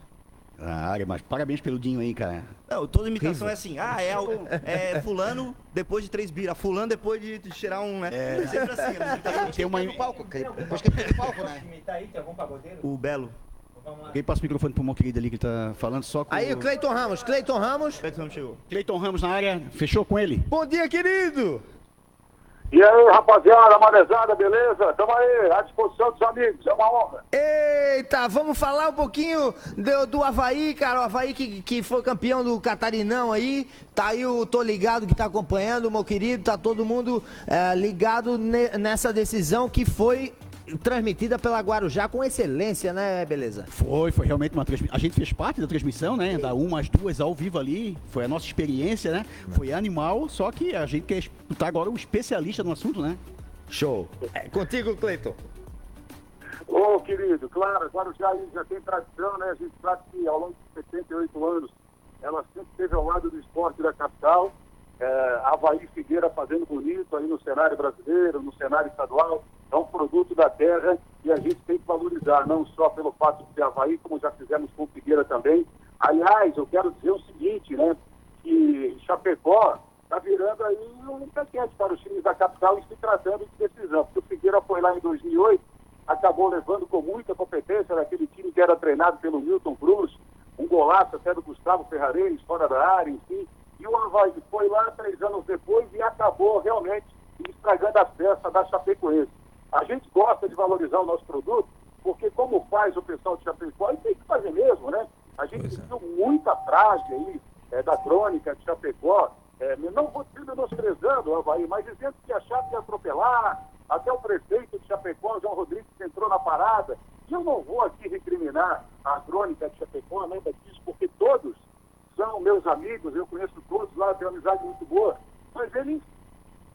Na área, mas parabéns pelo Dinho aí, cara. Não, toda imitação é assim. Ah, é, algo- é fulano depois de três bira. Fulano depois de de cheirar um, né? É sempre assim. imitação. Tem uma. palco, depois que ele tem no palco, né? O Belo. Quem passa o microfone pro meu querido ali que tá falando só com Aí o Cleiton Ramos, Cleiton Ramos. Cleiton Ramos chegou. Cleiton Ramos na área, fechou com ele? Bom dia, querido. E aí, rapaziada, manezada, beleza? Tamo aí, à disposição dos amigos, é uma honra. Eita, vamos falar um pouquinho do, do Havaí, cara. O Havaí que, que foi campeão do Catarinão aí. Tá aí o Tô Ligado que tá acompanhando, meu querido. Tá todo mundo eh, ligado ne- nessa decisão que foi transmitida pela Guarujá com excelência, né, beleza? Foi, foi realmente uma transmissão. A gente fez parte da transmissão, né? Da uma às duas ao vivo ali. Foi a nossa experiência, né? Foi animal, só que a gente quer escutar agora o especialista no assunto, né? Show. É contigo, Cleiton. Ô, querido, claro, agora já, já tem tradição, né? A gente sabe que ao longo de 78 anos ela sempre esteve ao lado do esporte da capital. É, Havaí Figueira fazendo bonito aí no cenário brasileiro, no cenário estadual. É um produto da terra e a gente tem que valorizar, não só pelo fato de ser Havaí, como já fizemos com Figueira também. Aliás, eu quero dizer o seguinte, né? Que Chapecó está virando aí um paquete para os times da capital e se tratando de decisão. Porque o Figueira foi lá em 2008, acabou levando com muita competência daquele time que era treinado pelo Milton Cruz, um golaço até do Gustavo Ferrareis, fora da área, enfim. E o Havaí foi lá três anos depois e acabou realmente estragando as peças da Chapecoense. A gente gosta de valorizar o nosso produto, porque como faz o pessoal de Chapecó, e tem que fazer mesmo, né? A gente viu muita tragédia aí é, da crônica de Chapecó, é, não vou menosprezando o Havaí, mas dizendo que achava que ia atropelar, até o prefeito de Chapecó, João Rodrigues, entrou na parada. E eu não vou aqui recriminar a crônica de Chapecó, nada disso, porque todos são meus amigos, eu conheço todos lá, tenho amizade muito boa, mas eles,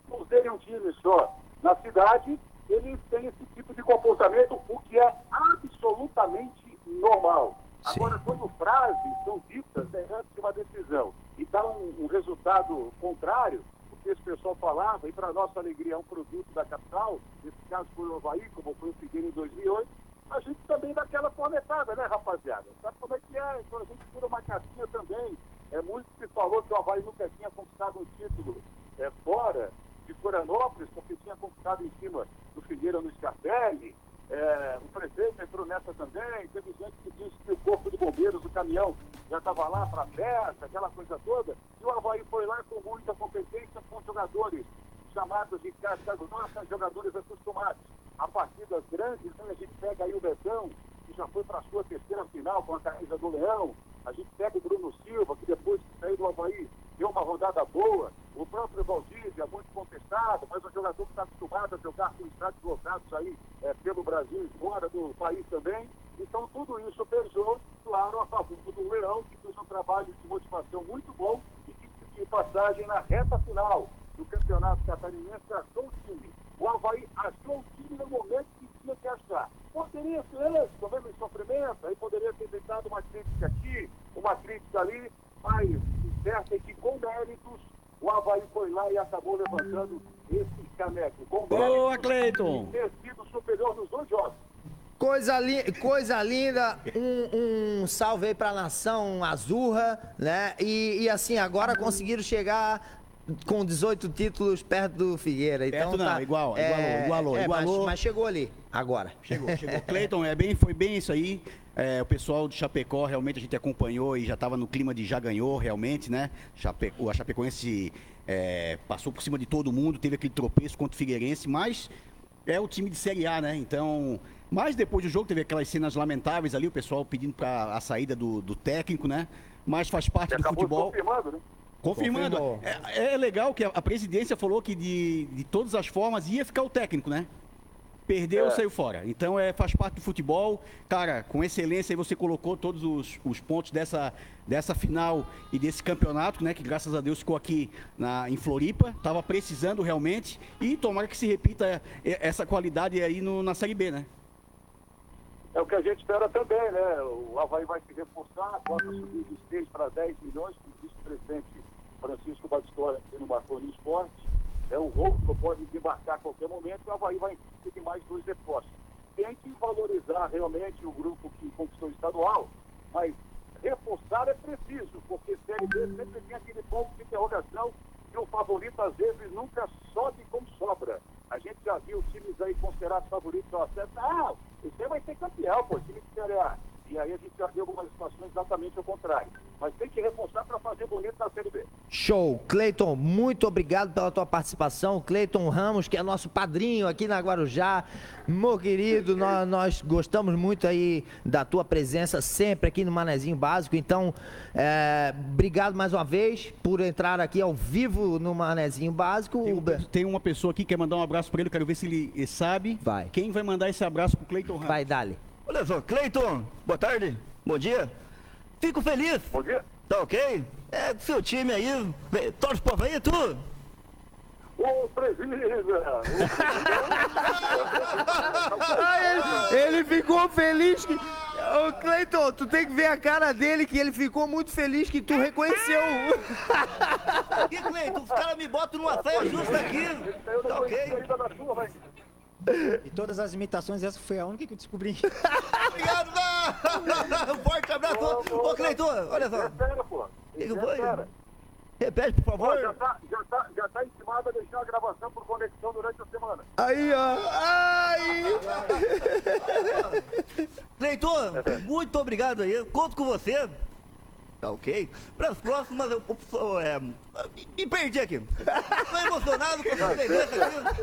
por serem um time só na cidade, eles têm esse tipo de comportamento, o que é absolutamente normal. Agora, quando frases são ditas é antes de uma decisão e dá um, um resultado contrário, o que esse pessoal falava, e para nossa alegria é um produto da capital, nesse caso foi o Havaí, como foi o Figueira em 2008, a gente também dá aquela cornetada, né, rapaziada? Sabe como é que é? Quando a gente tira uma casquinha também, é muito se falou que o Havaí nunca tinha conquistado um título é, fora de Florianópolis, porque tinha conquistado em cima do Figueira no Scarpelli, é, o prefeito entrou nessa também, teve gente que disse que o corpo de bombeiros do caminhão já estava lá para festa, aquela coisa toda, e o Havaí foi lá com muita competência com jogadores chamados de casca grossa, jogadores acostumados a partidas grandes, né? a gente pega aí o Betão, que já foi para a sua terceira final com a camisa do Leão, a gente pega o Bruno Silva, que depois de sair do Havaí deu uma rodada boa, o próprio Valdívia, muito contestado, mas um jogador que está acostumado a jogar com estádios lotados aí é, pelo Brasil e fora do país também. Então tudo isso pesou, claro, a favor do Leão, que fez um trabalho de motivação muito bom e que de passagem na reta final do campeonato catarinense achou o time. O Havaí achou o time no momento que tinha que achar. Poderia ser esse, também em sofrimento, aí poderia ter tentado uma crítica aqui, uma crítica ali, mas certo é que com méritos o Havaí foi lá e acabou levantando esse caneco. Com Boa, méritos Cleiton! ter sido superior nos dois jogos. Coisa, li coisa linda, um, um salve aí pra nação azurra, né? E, e assim, agora conseguiram chegar com 18 títulos perto do Figueira. Então Perto não, tá, igual, é, igualou, igualou, é, mas- igualou. Mas, chegou ali, agora. Chegou, chegou. Cleiton, é bem, foi bem isso aí. É, o pessoal de Chapecó realmente a gente acompanhou e já estava no clima de já ganhou realmente, né? Chape, a Chapecoense é, passou por cima de todo mundo, teve aquele tropeço contra o Figueirense, mas é o time de Série A, né? Então, mas depois do jogo teve aquelas cenas lamentáveis ali, o pessoal pedindo para a saída do, do técnico, né? Mas faz parte do futebol. confirmando, né? Confirmando. É, é legal que a, a presidência falou que de, de todas as formas ia ficar o técnico, né? Perdeu, É. saiu fora. Então é, faz parte do futebol. Cara, com excelência aí você colocou todos os, os pontos dessa, dessa final e desse campeonato, né? Que graças a Deus ficou aqui na, em Floripa. Tava precisando realmente. E tomara que se repita é, essa qualidade aí no- na Série B, né? É o que a gente espera também, né? O Havaí vai se reforçar, a cota subir de 6 para 10 milhões, que o vice-presidente Francisco Batistola que não marcou no esporte. É um roubo que pode desembarcar a qualquer momento e o Havaí vai ter mais dois reforços. Tem que valorizar realmente o grupo que conquistou o estadual, mas reforçar é preciso, porque Série B sempre tem aquele ponto de interrogação que o favorito às vezes nunca sobe como sobra. A gente já viu times aí considerados favoritos ao acesso. Ah, aí vai ser campeão, pô, time de Série A. E aí a gente já viu algumas situações exatamente ao contrário. Mas tem que reforçar para fazer bonito na Série B. Show. Cleiton, muito obrigado pela tua participação. Cleiton Ramos, que é nosso padrinho aqui na Guarujá. Meu querido, nós, nós gostamos muito aí da tua presença sempre aqui no Manezinho Básico. Então, é, obrigado mais uma vez por entrar aqui ao vivo no Manezinho Básico. Tem, Uber. tem uma pessoa aqui que quer mandar um abraço para ele, quero ver se ele, ele sabe. Vai. Quem vai mandar esse abraço pro Cleiton Ramos? Vai, Dali. Olha só, Cleiton, boa tarde, bom dia. Fico feliz. Bom dia. Tá ok? É, seu time aí, torce pro Havaí, tu? Ô, Presida! Ah, ele, ele ficou feliz que. Ô, Cleiton, tu tem que ver a cara dele que ele ficou muito feliz que tu reconheceu. Aqui, Cleiton, os caras me botam numa saia justa aqui. Tá ok? E todas as imitações, essa foi a única que eu descobri. Obrigado, não! Um forte abraço. Ô, Cleiton, olha só. Espera, pô. O que que foi? Espera. Repete, por favor. já tá, já tá, já tá intimado a deixar a gravação por conexão durante a semana. Aí, ó. Ai! Cleiton, muito obrigado aí. Conto com você. Tá ok? Para as próximas, eu, eu, é, me, me perdi aqui. Tô emocionado com essa presença aqui.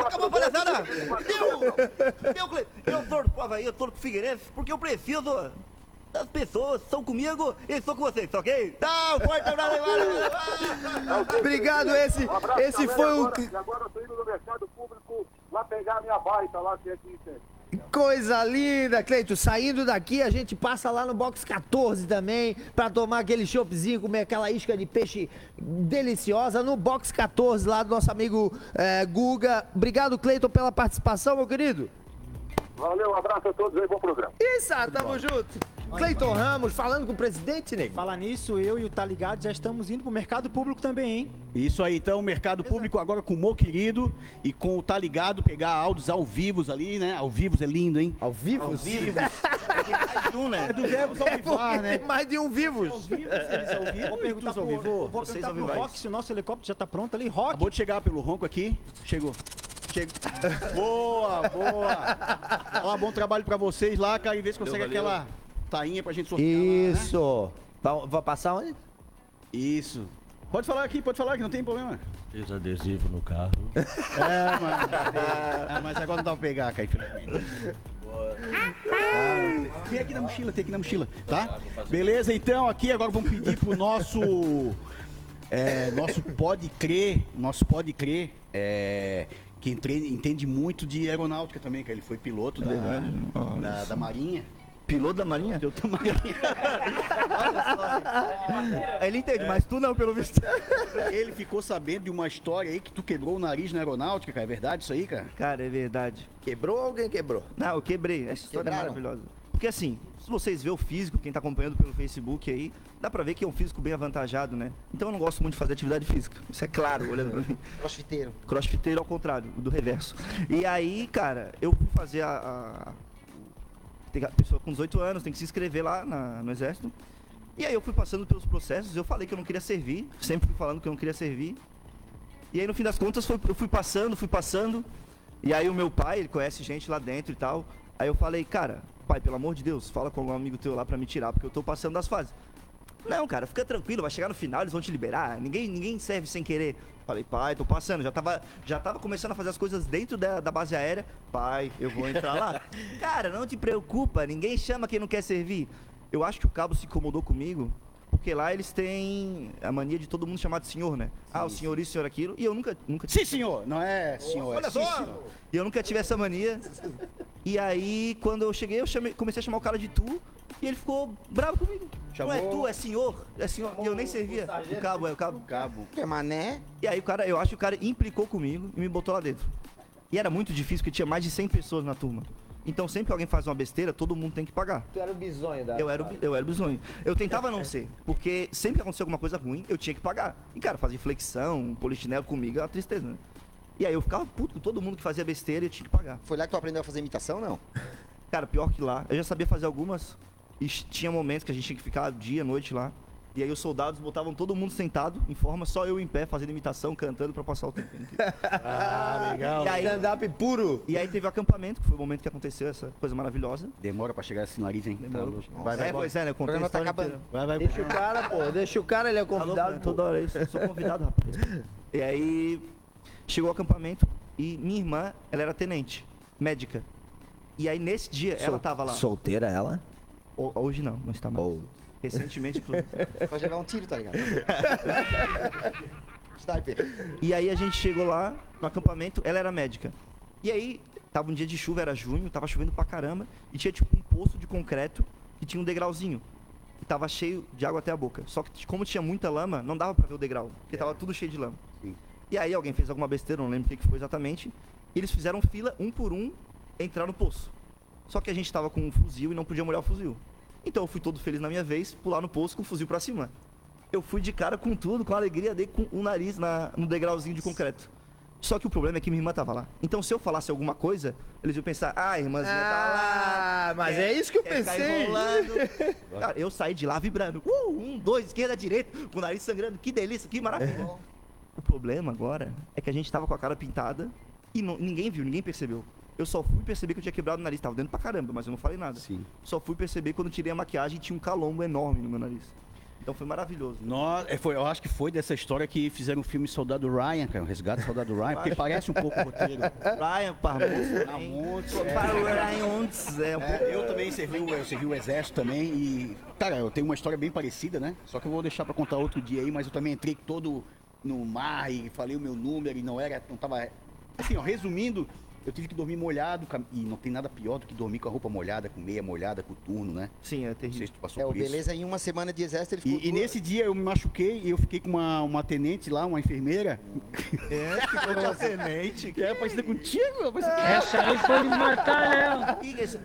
Acabou a palhaçada. Eu, eu, Cle- eu torço pro Havaí, eu torço pro Figueirense, porque eu preciso das pessoas que estão comigo e estou com vocês, tá ok? Tá, forte abraço. Obrigado, esse, Um abraço, esse galera, foi o. agora, agora eu tô indo no mercado público lá pegar a minha baita lá, que é aqui. Coisa linda, Cleito. Saindo daqui, a gente passa lá no box 14 também, pra tomar aquele choppzinho, comer aquela isca de peixe deliciosa no box 14 lá do nosso amigo eh, Guga. Obrigado, Cleiton, pela participação, meu querido. Valeu, um abraço a todos aí, bom programa. Isso, tamo junto. Cleiton Ramos, falando com o presidente, nego. Falar nisso, eu e o Tá Ligado já estamos indo pro mercado público também, hein? Isso aí, então, mercado público agora com o Mo Querido e com o Tá Ligado, pegar áudios ao vivos ali, né? Ao vivos é lindo, hein? Ao vivos? Ao vivos. um, né? É do ao vivar, né? Mais de um vivos. Vou perguntar pro, vou Vocês perguntar ao pro vivais. Rock se o nosso helicóptero já tá pronto ali. Rock! Acabou de chegar pelo ronco aqui. Chegou. Chegou. boa, boa. Ó, bom trabalho pra vocês lá, cara, e vê se consegue valeu. aquela tainha pra gente sortear Isso. Vai, vai passar onde? lá, né? Isso. Pode falar aqui, pode falar que não tem problema. Fiz adesivo no carro. É, mano. Ah, mas agora não dá pra pegar, cara, infelizmente. Ah, Tem aqui na mochila, tem aqui na mochila, tá? Beleza, então aqui agora vamos pedir pro nosso. É, nosso pode crer, nosso pode crer, é, que entre- entende muito de aeronáutica também, que ele foi piloto da, da, da Marinha. Piloto da Marinha? Piloto da Marinha. Ele entende, mas tu não, pelo visto. Ele ficou sabendo de uma história aí que tu quebrou o nariz na aeronáutica, cara. É verdade isso aí, cara? Cara, é verdade. Quebrou ou alguém quebrou? Não, eu quebrei. Essa história Quebraram? é maravilhosa. Porque assim, se vocês verem o físico, quem tá acompanhando pelo Facebook aí, dá pra ver que é um físico bem avantajado, né? Então eu não gosto muito de fazer atividade física. Isso é claro, olhando pra mim. Crossfiteiro. Crossfiteiro ao contrário, do reverso. E aí, cara, eu fui fazer a. a... Tem a pessoa com 18 anos, tem que se inscrever lá na- no exército. E aí eu fui passando pelos processos, eu falei que eu não queria servir, sempre fui falando que eu não queria servir. E aí no fim das contas foi- eu fui passando, fui passando. E aí o meu pai, ele conhece gente lá dentro e tal. Aí eu falei, cara, pai, pelo amor de Deus, fala com algum amigo teu lá pra me tirar, porque eu tô passando das fases. Não, cara, fica tranquilo, vai chegar no final, eles vão te liberar. Ninguém, ninguém serve sem querer. Falei, pai, tô passando. Já tava, já tava começando a fazer as coisas dentro da, da base aérea. Pai, eu vou entrar lá. cara, não te preocupa, ninguém chama quem não quer servir. Eu acho que o cabo se incomodou comigo, porque lá eles têm a mania de todo mundo chamar de senhor, né? ah, o senhor isso, senhor aquilo. E eu nunca, nunca Sim, senhor. Não é senhor, é Olha sim, só! senhor. E eu nunca tive essa mania. E aí, quando eu cheguei, eu chamei- comecei a chamar o cara de tu. E ele ficou bravo comigo. Não é Chamou- tu, é senhor. É senhor. E eu nem servia. O cabo, é o cabo. Cabo. Que mané? E aí o cara, eu acho que o cara implicou comigo e me botou lá dentro. E era muito difícil, porque tinha mais de 100 pessoas na turma. Então sempre que alguém faz uma besteira, todo mundo tem que pagar. Tu era o bizonho da. Eu era, o eu era o bisonho. Eu tentava não ser, porque sempre que acontecia alguma coisa ruim, eu tinha que pagar. E, cara, fazer flexão, polichinelo comigo é uma tristeza, né? E aí eu ficava puto com todo mundo que fazia besteira e eu tinha que pagar. Foi lá que tu aprendeu a fazer imitação, não? Cara, pior que lá. Eu já sabia fazer algumas. E tinha momentos que a gente tinha que ficar dia, noite lá. E aí os soldados botavam todo mundo sentado, em forma, só eu em pé, fazendo imitação, cantando pra passar o tempo. Ah, legal. E aí, Stand-up puro. E aí teve o acampamento, que foi o momento que aconteceu essa coisa maravilhosa. Demora pra chegar esse nariz, hein? Tá Demorou. louco. Vai, vai, é, pois é, né? Eu contei a programa tá acabando. Vai, vai. Deixa o cara, pô. Deixa o cara, ele é Alô, convidado. pô. toda hora isso. Eu sou convidado, rapaz. E aí, chegou o acampamento e minha irmã, ela era tenente, médica. E aí, nesse dia, ela Sol- tava lá. Solteira ela? Ho- Hoje não, não está mais. Recentemente, inclusive. Pode levar um tiro, tá ligado? Sniper. E aí a gente chegou lá no acampamento, ela era médica. E aí, tava um dia de chuva, era junho, tava chovendo pra caramba, e tinha tipo um poço de concreto que tinha um degrauzinho. E tava cheio de água até a boca. Só que como tinha muita lama, não dava pra ver o degrau, porque tava tudo cheio de lama. Sim. E aí alguém fez alguma besteira, não lembro o que foi exatamente. E eles fizeram fila, um por um, entrar no poço. Só que a gente tava com um fuzil e não podia molhar o fuzil. Então eu fui todo feliz na minha vez, pular no poço com o fuzil pra cima. Eu fui de cara com tudo, com alegria, dei com o nariz na, no degrauzinho de concreto. Só que o problema é que minha irmã tava lá. Então se eu falasse alguma coisa, eles iam pensar, ah, irmãzinha tá lá. Ah, mas é isso que eu ficar pensei. Cara, eu saí de lá vibrando. Uh, um, dois, esquerda, direita, com o nariz sangrando. Que delícia, que maravilha. O problema agora é que a gente tava com a cara pintada e não- ninguém viu, ninguém percebeu. Eu só fui perceber que eu tinha quebrado o nariz. Tava dentro pra caramba, mas eu não falei nada. Sim. Só fui perceber quando tirei a maquiagem e tinha um calombo enorme no meu nariz. Então foi maravilhoso. Nó- é, foi, eu acho que foi dessa história que fizeram o filme Soldado Ryan, cara, o Resgate do Soldado Ryan, porque parece um pouco o roteiro. Ryan, Parmontes. Parmontes, Pô, é. Parmontes, é É, eu também servi, eu servi o exército também e, cara, eu tenho uma história bem parecida, né? Só que eu vou deixar pra contar outro dia aí, mas eu também entrei todo no mar e falei o meu número e não era, não tava... Assim, ó, resumindo, eu tive que dormir molhado e não tem nada pior do que dormir com a roupa molhada, com meia molhada, com turno, né? Sim, é terrível. Não sei se tu passou É, o por isso. Beleza, em uma semana de exército, ele ficou. E, e nesse dia eu me machuquei e eu fiquei com uma, uma tenente lá, uma enfermeira. É, ficou com a tenente. Que é parecida contigo, rapaz. Essa aí foi de matar, né?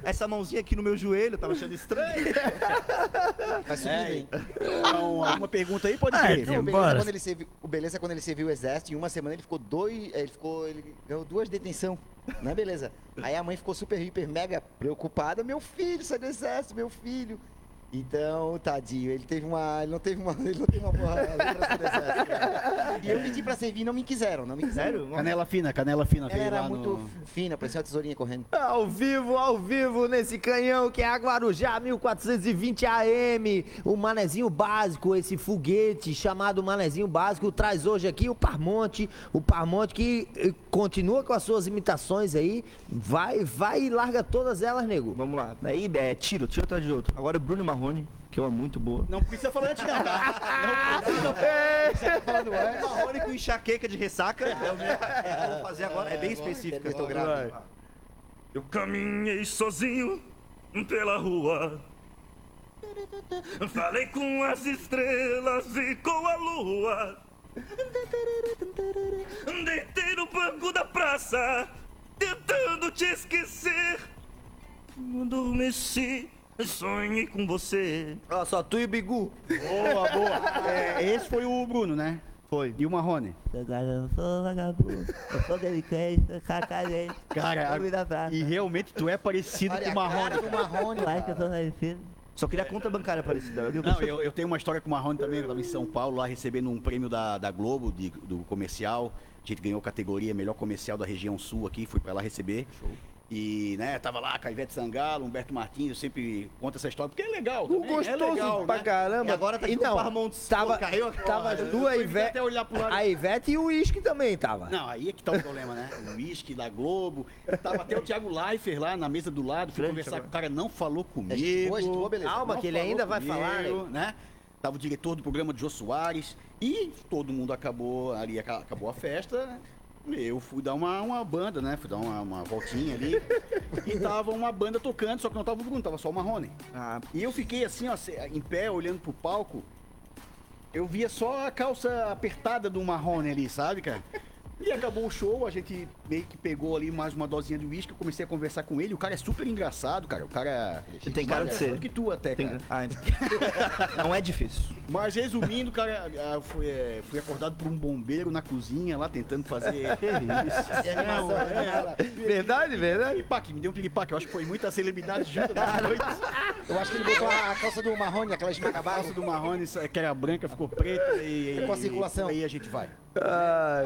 Essa- mãozinha aqui no meu joelho, tava achando estranho. Vai subir É. Então, alguma pergunta aí? Pode Ah, ter. Não, o, Beleza, quando ele serviu, o Beleza, quando ele serviu o exército, em uma semana ele ficou dois. Ele ficou. Ele ganhou duas detenção. Né, beleza? Aí a mãe ficou super, hiper, mega preocupada. Meu filho sai do exército, meu filho. Então, tadinho, ele teve uma. Ele não teve uma. Ele não teve uma boa lembrança do exército. cara. E eu pedi pra servir e não me quiseram, não me quiseram. Sério? Canela fina, canela fina. Ela era lá muito no... fina, parecia uma tesourinha correndo. Ao vivo, ao vivo, nesse canhão que é a Guarujá 1420 AM. O manezinho básico, esse foguete chamado manezinho básico, traz hoje aqui o Parmonte. O Parmonte que eh, continua com as suas imitações aí. Vai, vai e larga todas elas, nego. Vamos lá. Aí é tiro, tiro atrás de outro. Agora o Bruno Marrone, que é uma muito boa. Não precisa falar antes não, tá? Marrone com enxaqueca de ressaca. É o é, eu vou fazer agora, é bem específica. Eu tô grave. Eu caminhei sozinho pela rua. Falei com as estrelas e com a lua. Deitei no banco da praça, tentando te esquecer. Adormeci, sonhei com você. Ó, só tu e o Bigu. Boa, boa. É, esse foi o Bruno, né? Foi. E o Marrone? Eu sou vagabundo, eu sou delinquente. Cara, e realmente tu é parecido Olha com o a cara Marrone. do Marrone. Vai que eu sou parecido. Só queria conta bancária parecida. Eu, Não, eu, eu tenho uma história com o Marrone também, eu estava em São Paulo, lá recebendo um prêmio da, da Globo, de- do comercial. A gente ganhou categoria melhor comercial da região sul aqui, fui para lá receber. E, né, tava lá com a Ivete Sangalo, Humberto Martins, eu sempre conto essa história, porque é legal. Também, é gostoso legal, pra né? caramba. E agora tá aqui então, com o Parmontes. Tava, caiu tava Eu tu, a fui Ivete, até olhar pro lado. a Ivete e o Whisky também tava. Não, aí é que tá o problema, né? O uísque da Globo. Tava até o Thiago Leifert lá na mesa do lado, fui Grande conversar com o cara, não falou comigo. gente boa, beleza. Calma, Não que ele ainda vai falar, comigo, né? Tava o diretor do programa, Jô Soares, e todo mundo acabou, ali aca- acabou a festa, né? Eu fui dar uma, uma banda, né? Fui dar uma, uma voltinha ali. e tava uma banda tocando, só que não tava o Bruno, tava só o Marrone. Ah, E eu fiquei assim, ó, em pé, olhando pro palco. Eu via só a calça apertada do Marrone ali, sabe, cara? E acabou o show, a gente meio que pegou ali mais uma dosinha de uísque, eu comecei a conversar com ele. O cara é super engraçado, cara. O cara. Você tem cara de ser. que tu até, tem- cara. ah, não é difícil. Mas resumindo, cara, ah, fui, é, fui acordado por um bombeiro na cozinha lá tentando fazer. Não, é, Verdade, verdade. Piripaque, me deu um piripaque. Eu acho que foi muita celebridade junto da noite. Eu acho que ele botou a calça do Marrone, aquela A esmagabaça. calça do Marrone, que era branca, ficou preta e. Ficou a circulação. Aí a gente vai.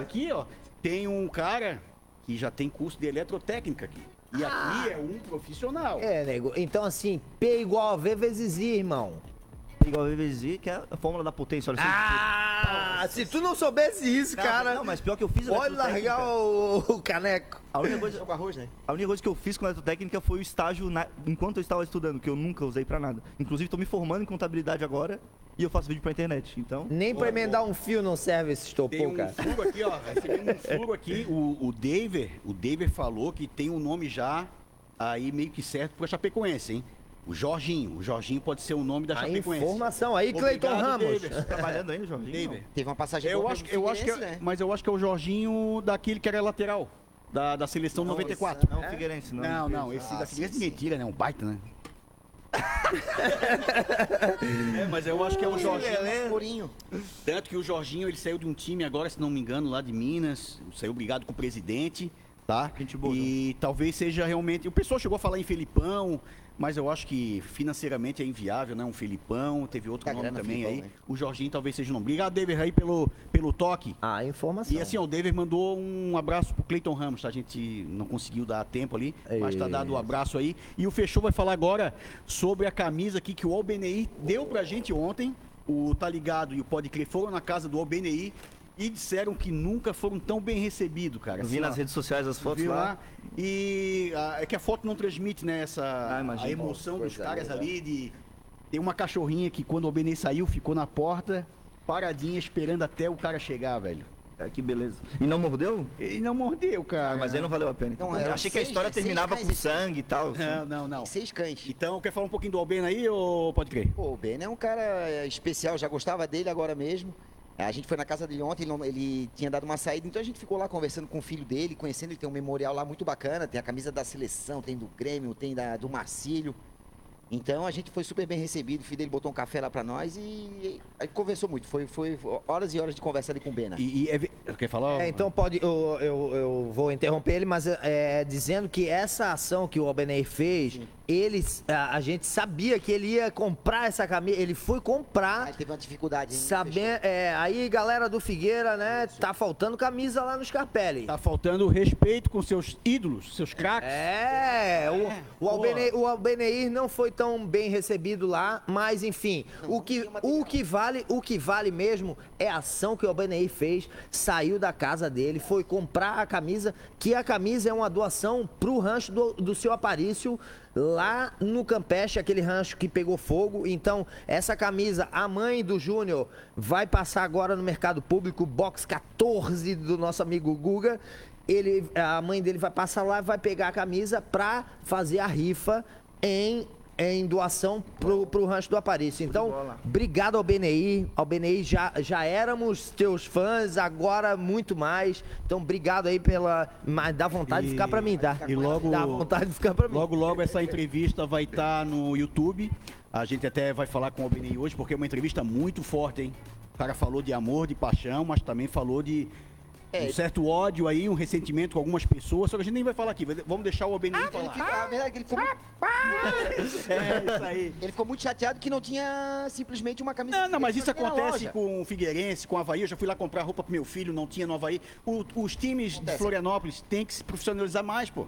Aqui, ó, tem um cara que já tem curso de eletrotécnica aqui. E aqui é um profissional. é, nego. Então, assim, P igual a V vezes I, irmão. Igual a VVZ, que é a fórmula da potência. Olha, Ah, se tu não soubesse isso, Não, cara, Não, mas pior que eu fiz pode largar o, o caneco. A única, coisa, a única coisa que eu fiz com eletrotécnica foi o estágio na- enquanto eu estava estudando, que eu nunca usei pra nada. Inclusive, tô me formando em contabilidade agora e eu faço vídeo pra internet. Então, Nem pra emendar um fio não serve esse Tem estopor, um cara. furo aqui, ó. Recebemos um furo aqui. O, o David, o David falou que tem um nome já aí meio que certo pra Chapecoense, hein? O Jorginho. O Jorginho pode ser o nome da A Chapecoense. informação aí, Cleiton Ramos. David. trabalhando ainda, Jorginho? David. Teve uma passagem Eu acho, eu acho que, é- né? mas eu acho que é o Jorginho daquele que era lateral da, da seleção Não, 94. Não, o Figueirense, não. Não, não, esse Ah, da Figueirense sim. ninguém tira, né? Um baita, né? É, mas eu acho que é o Jorginho. Purinho. Tanto que o Jorginho, ele saiu de um time agora, se não me engano, lá de Minas. Saiu brigado com o presidente, tá? Gente boa, E talvez seja realmente... O pessoal chegou a falar em Felipão, mas eu acho que financeiramente é inviável, né? Um Felipão, teve outro Tá nome também aí. né? O Jorginho talvez seja o nome. Obrigado, David, aí pelo, pelo toque. Ah, informação. E assim, ó, o David mandou um abraço pro Cleiton Ramos, tá? A gente não conseguiu dar tempo ali, mas tá dado o abraço aí. E o Fechou vai falar agora sobre a camisa aqui que o Albenei deu pra gente ontem. o Tá Ligado e o Pode Crer foram na casa do OBNI e disseram que nunca foram tão bem recebidos, cara. Eu vi Assim, nas ó, redes sociais as fotos vi lá. E ah, é que a foto não transmite, né, essa a imagino. emoção dos Coisa caras linda. ali de tem uma cachorrinha que quando o OBNI saiu ficou na porta, paradinha esperando até o cara chegar, velho. É, que beleza. E não mordeu? Ele não mordeu, cara. Mas aí não valeu a pena. então. Não, Eu achei que a seis- história seis terminava com sangue e tal. Não, não, não. Seis cães. Então, quer falar um pouquinho do Albena aí ou pode crer? Pô, o Ben é um cara especial, já gostava dele agora mesmo. É, A gente foi na casa dele ontem, ele, não- ele tinha dado uma saída, então a gente ficou lá conversando com o filho dele, conhecendo, ele tem um memorial lá muito bacana, tem a camisa da seleção, tem do Grêmio, tem da, do Marcílio. Então a gente foi super bem recebido, o filho dele botou um café lá pra nós e aí conversou muito. Foi, foi horas e horas de conversa ali com o Bena. E, e é quer falar? É, então pode, eu, eu, eu vou interromper ele, mas é, dizendo que essa ação que o Albenei fez, ele, a, a gente sabia que ele ia comprar essa camisa, ele foi comprar. Aí teve uma dificuldade. hein? Sabendo, é, aí galera do Figueira, né, tá faltando camisa lá no Scarpelli. Tá faltando respeito com seus ídolos, seus craques. É, o, o, Albene, o Albeneir não foi tão bem recebido lá, mas enfim, o que, o que vale, o que vale mesmo é a ação que o Albeneir fez, saiu da casa dele, foi comprar a camisa, que a camisa é uma doação pro rancho do, do seu Aparício, lá no Campeche, aquele rancho que pegou fogo. Então, essa camisa, a mãe do Júnior vai passar agora no mercado público, box 14 do nosso amigo Guga. Ele, a mãe dele vai passar lá vai pegar a camisa pra fazer a rifa em, em doação pro, pro rancho do Aparício. Então, obrigado ao BNI. Ao BNI já, já éramos teus fãs, agora muito mais. Então, obrigado aí pela. Mas dá vontade de ficar pra mim, tá? E logo, Dá vontade de ficar pra mim. logo, logo essa entrevista vai estar no YouTube. A gente até vai falar com o Albeni hoje, porque é uma entrevista muito forte, hein? O cara falou de amor, de paixão, mas também falou de É. um certo ódio aí, um ressentimento com algumas pessoas. Só que a gente nem vai falar aqui. Vamos deixar o Albeni Ele falar. fica- a verdade é que ele ficou, muito- É isso aí. ele ficou muito chateado que não tinha simplesmente uma camisa. Não, não, mas isso acontece com o Figueirense, com o Havaí. Eu já fui lá comprar roupa pro meu filho, não tinha no Havaí. O- os times de Acontece. Florianópolis têm que se profissionalizar mais, pô.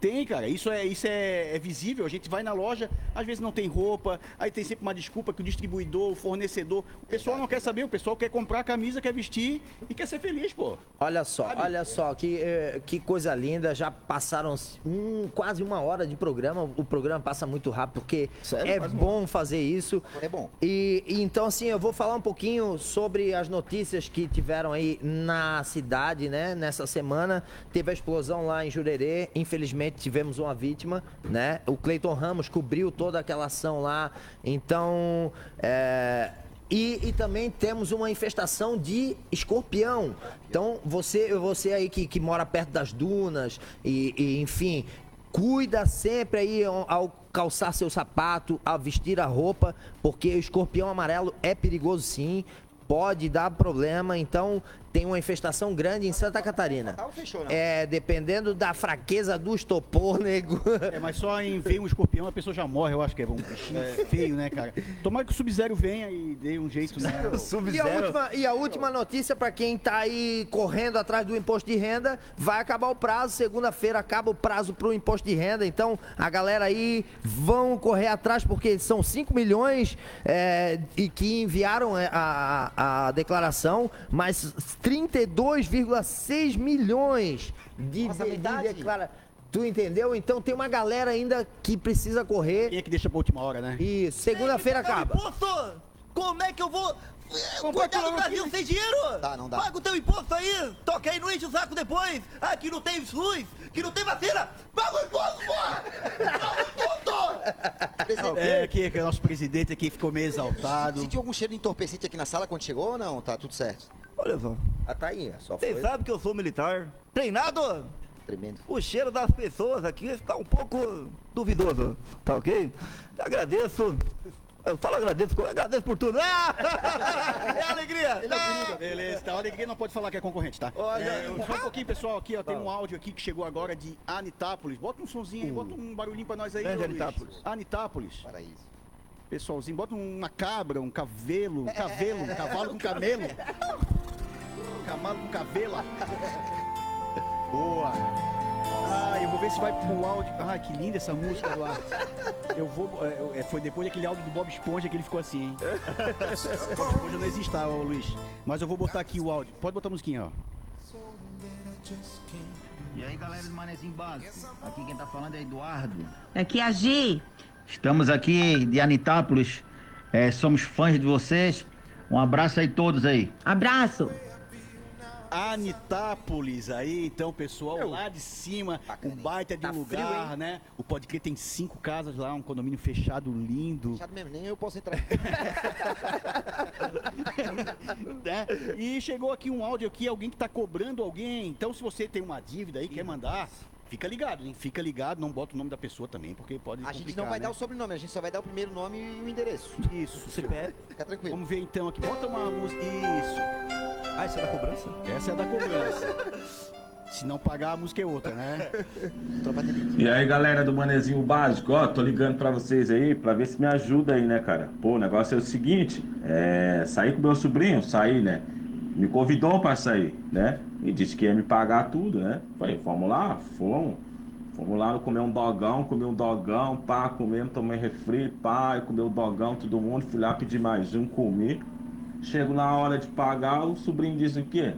Tem, cara. Isso é, isso é, é visível. A gente vai na loja, às vezes não tem roupa, aí tem sempre uma desculpa que o distribuidor, o fornecedor. O pessoal não quer saber, o pessoal quer comprar a camisa, quer vestir e quer ser feliz, pô. Olha só, olha só, que, eh, que coisa linda. Já passaram um, quase uma hora de programa. O programa passa muito rápido, porque Sério? é bom fazer isso. É bom. E, e então, assim, eu vou falar um pouquinho sobre as notícias que tiveram aí na cidade, né? Nessa semana. Teve a explosão lá em Jurerê. Infelizmente, tivemos uma vítima, né? O Cleiton Ramos cobriu toda aquela ação lá. Então, é, e, e também temos uma infestação de escorpião. Então, você, você aí que, que mora perto das dunas e, e, enfim, cuida sempre aí ao, calçar seu sapato, ao vestir a roupa, porque o escorpião amarelo é perigoso sim, pode dar problema. Então, tem uma infestação grande em Santa Catarina. Não? É, dependendo da fraqueza do estopor, nego. É, mas só em ver um escorpião a pessoa já morre, eu acho que é um bichinho feio, né, cara? Tomara que o Sub-Zero venha e dê um jeito, né? E a última, e a última notícia para quem tá aí correndo atrás do imposto de renda, vai acabar o prazo. Segunda-feira acaba o prazo pro imposto de renda. Então, a galera aí vão correr atrás, porque são 5 milhões é, e que enviaram é, a, a, a declaração, mas 32,6 milhões de, Nossa, de, de declara- Tu entendeu? Então tem uma galera ainda que precisa correr. Quem é que deixa pra última hora, né? Isso, segunda-feira acaba. Imposto! Como é que eu vou eh, cuidar do Brasil sem dinheiro? Dá, não dá. Paga o teu imposto aí, toca aí, não enche o saco depois. Aqui não tem SUS, que não tem vacina. Paga o imposto, porra! Paga o imposto! É, que, que o nosso presidente aqui ficou meio exaltado. Sentiu algum cheiro de entorpecente aqui na sala quando chegou ou não? Tá tudo certo. Olha só. Ah, tá aí, só Vocês foi. sabem que eu sou militar. Treinado. Tremendo. O cheiro das pessoas aqui está um pouco duvidoso. Tá ok? Agradeço. Eu falo agradeço, eu agradeço por tudo. Ah! É alegria! Ah! Beleza, tá. Olha, ninguém não pode falar que é concorrente, tá? Olha, É, só um pouquinho, pessoal, aqui, ó. Tem um áudio aqui que chegou agora de Anitápolis. Bota um sonzinho aí, bota um barulhinho pra nós aí, É. Anitápolis. Anitápolis. Paraíso. Pessoalzinho, bota uma cabra, um cavelo, um cavelo, um cavalo com camelo. Um cavalo com cavela. Boa. Ah, eu vou ver se vai pro áudio. Ah, que linda essa música lá. Eu vou. é, eu- é, foi depois daquele áudio do Bob Esponja que ele ficou assim, hein? Bob Esponja não existe, ô, Luiz. Mas eu vou botar aqui o áudio. Pode botar a musiquinha, ó. E aí, galera do Manezinho Básico? Aqui quem tá falando é Eduardo. Aqui é a Gi. Estamos aqui de Anitápolis. É, somos fãs de vocês. Um abraço aí todos aí. Abraço. Anitápolis aí, então, pessoal, lá de cima, um baita de Tá um frio, lugar, hein? né? O Pode Crer tem cinco casas lá, um condomínio fechado, lindo. Chato mesmo, nem eu posso entrar. né? E chegou aqui um áudio aqui, alguém que tá cobrando alguém. Então, se você tem uma dívida aí, quer mandar, fica ligado, hein? Fica ligado, não bota o nome da pessoa também, porque pode A gente não vai né? dar o sobrenome, a gente só vai dar o primeiro nome e o endereço. Isso. CPF. Fica tranquilo. Vamos ver então aqui. Bota uma música. Isso. Ah, essa é da cobrança? Essa é da cobrança. Se não pagar, a música é outra, né? E aí, galera do Manezinho Básico, ó, tô ligando pra vocês aí pra ver se me ajuda aí, né, cara? Pô, o negócio é o seguinte, é, saí com meu sobrinho, saí, né? Me convidou pra sair, né? E disse que ia me pagar tudo, né? Falei, vamos lá, fomos. Fomos lá comer um dogão, comer um dogão, pá, comemos, tomei refri, pá, e comer o dogão, todo mundo, fui lá pedir mais um, comi. Chego na hora de pagar, o sobrinho diz o quê?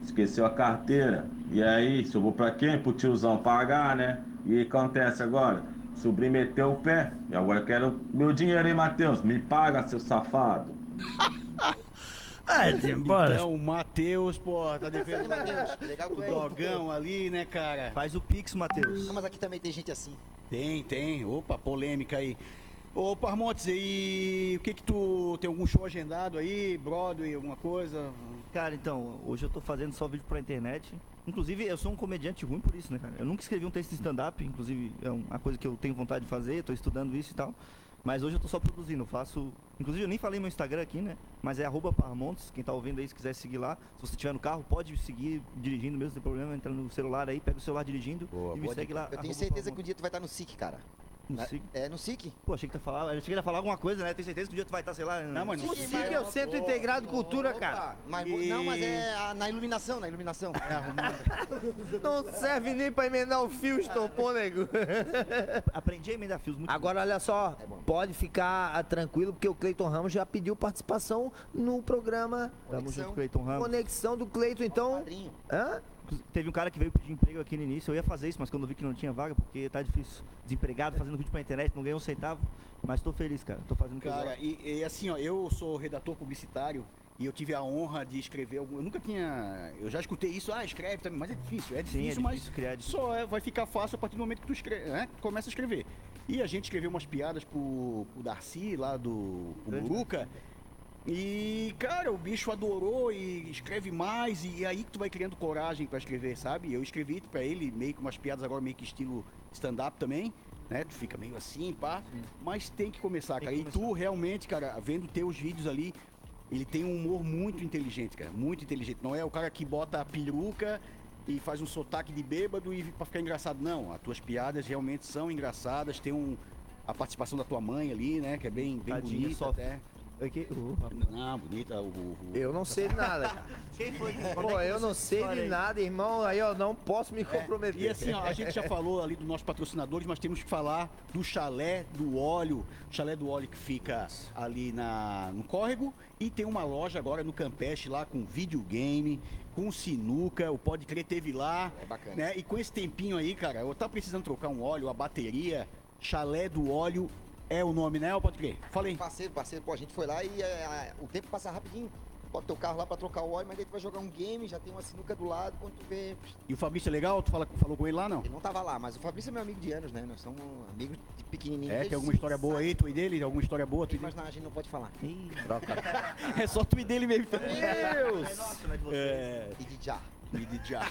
Esqueceu a carteira. E aí, se eu vou pra quem? Pro tiozão pagar, né? E acontece agora? O sobrinho meteu o pé. E agora eu quero meu dinheiro, hein, Matheus? Me paga, seu safado. Ah, embora. Então, o Matheus, pô, tá devendo Matheus, legal o dogão ali, né, cara? Faz o Pix, Matheus. Não, mas aqui também tem gente assim. Tem, tem. Opa, polêmica aí. Ô, Parmontes, e o que que tu... Tem algum show agendado aí? Broadway, alguma coisa? Cara, então, hoje eu tô fazendo só vídeo pra internet. Inclusive, eu sou um comediante ruim por isso, né, cara? Eu nunca escrevi um texto de stand-up, inclusive é uma coisa que eu tenho vontade de fazer, tô estudando isso e tal. Mas hoje eu tô só produzindo, faço. Inclusive, eu nem falei meu Instagram aqui, né? Mas é arroba Parmontes, quem tá ouvindo aí, se quiser seguir lá. Se você estiver no carro, pode seguir dirigindo mesmo, sem problema. Entra no celular aí, pega o celular dirigindo e me segue lá. Eu tenho certeza que um dia tu vai estar no SIC, cara. No É- SIC? É, no SIC. Pô, achei que ia falar, achei que ele ia falar alguma coisa, né? Tenho certeza que um dia tu vai estar, sei lá. Não, mas no no SIC SIC é o Centro Integrado de Cultura, cara. Mas, E- Não, mas é a- na iluminação, na iluminação. Não serve nem pra emendar o fio, estopou, nego. Aprendi a emendar fios muito Agora, olha só, pode ficar ah, tranquilo, porque o Cleiton Ramos já pediu participação no programa Tamo junto, Cleiton Ramos. Conexão do Cleiton, então. Hã? Teve um cara que veio pedir emprego aqui no início, eu ia fazer isso, mas quando eu vi que não tinha vaga, porque tá difícil. Desempregado, fazendo vídeo pra internet, não ganhei um centavo. Mas tô feliz, cara. Tô fazendo o que eu Cara, e, e assim, ó, eu sou redator publicitário e eu tive a honra de escrever algum. Eu nunca tinha. Eu já escutei isso, ah, escreve também, mas é difícil, é Sim, é difícil, difícil mas criar, é difícil. só é- vai ficar fácil a partir do momento que tu escreve, né? começa a escrever. E a gente escreveu umas piadas pro, pro Darcy lá do Buruca. E, cara, o bicho adorou e escreve mais, e aí que tu vai criando coragem pra escrever, sabe? Eu escrevi pra ele meio que umas piadas agora meio que estilo stand-up também, né? Tu fica meio assim, pá. Mas tem que começar, cara. E tu realmente, cara, vendo teus vídeos ali, ele tem um humor muito inteligente, cara. Muito inteligente. Não é o cara que bota a peruca e faz um sotaque de bêbado e pra ficar engraçado. Não, as tuas piadas realmente são engraçadas. Tem um, a participação da tua mãe ali, né? Que é bem, bem Tadinha, bonita sofre. até. Aqui, Não, bonita. O, o- Eu não sei de nada, cara. Quem foi? Pô, eu não sei de nada, irmão. Aí eu não posso me comprometer. E assim, ó, a gente já falou ali dos nossos patrocinadores, mas temos que falar do chalé do óleo. Chalé do óleo que fica ali na, no córrego. E tem uma loja agora no Campeche lá com videogame, com sinuca. O Pode Crer teve lá. É bacana. Né? E com esse tempinho aí, cara, eu tá precisando trocar um óleo, a bateria. Chalé do óleo é o nome, né? Ô, Pode Crer. Fala aí. Parceiro, parceiro, pô, a gente foi lá e é, o tempo passa rapidinho. Bota teu carro lá pra trocar o óleo, mas daí tu vai jogar um game, já tem uma sinuca do lado, quando tu vê. E o Fabrício é legal? Tu fala, falou com ele lá, não? Ele não tava lá, mas o Fabrício é meu amigo de anos, né? Nós somos amigos de pequenininho. É, tem alguma história boa aí, tu e dele? Alguma história boa? Tu e Mas não, a gente não pode falar. É só tu e dele mesmo. Meu Deus! É nosso, não é de vocês. É. E de já. E de já.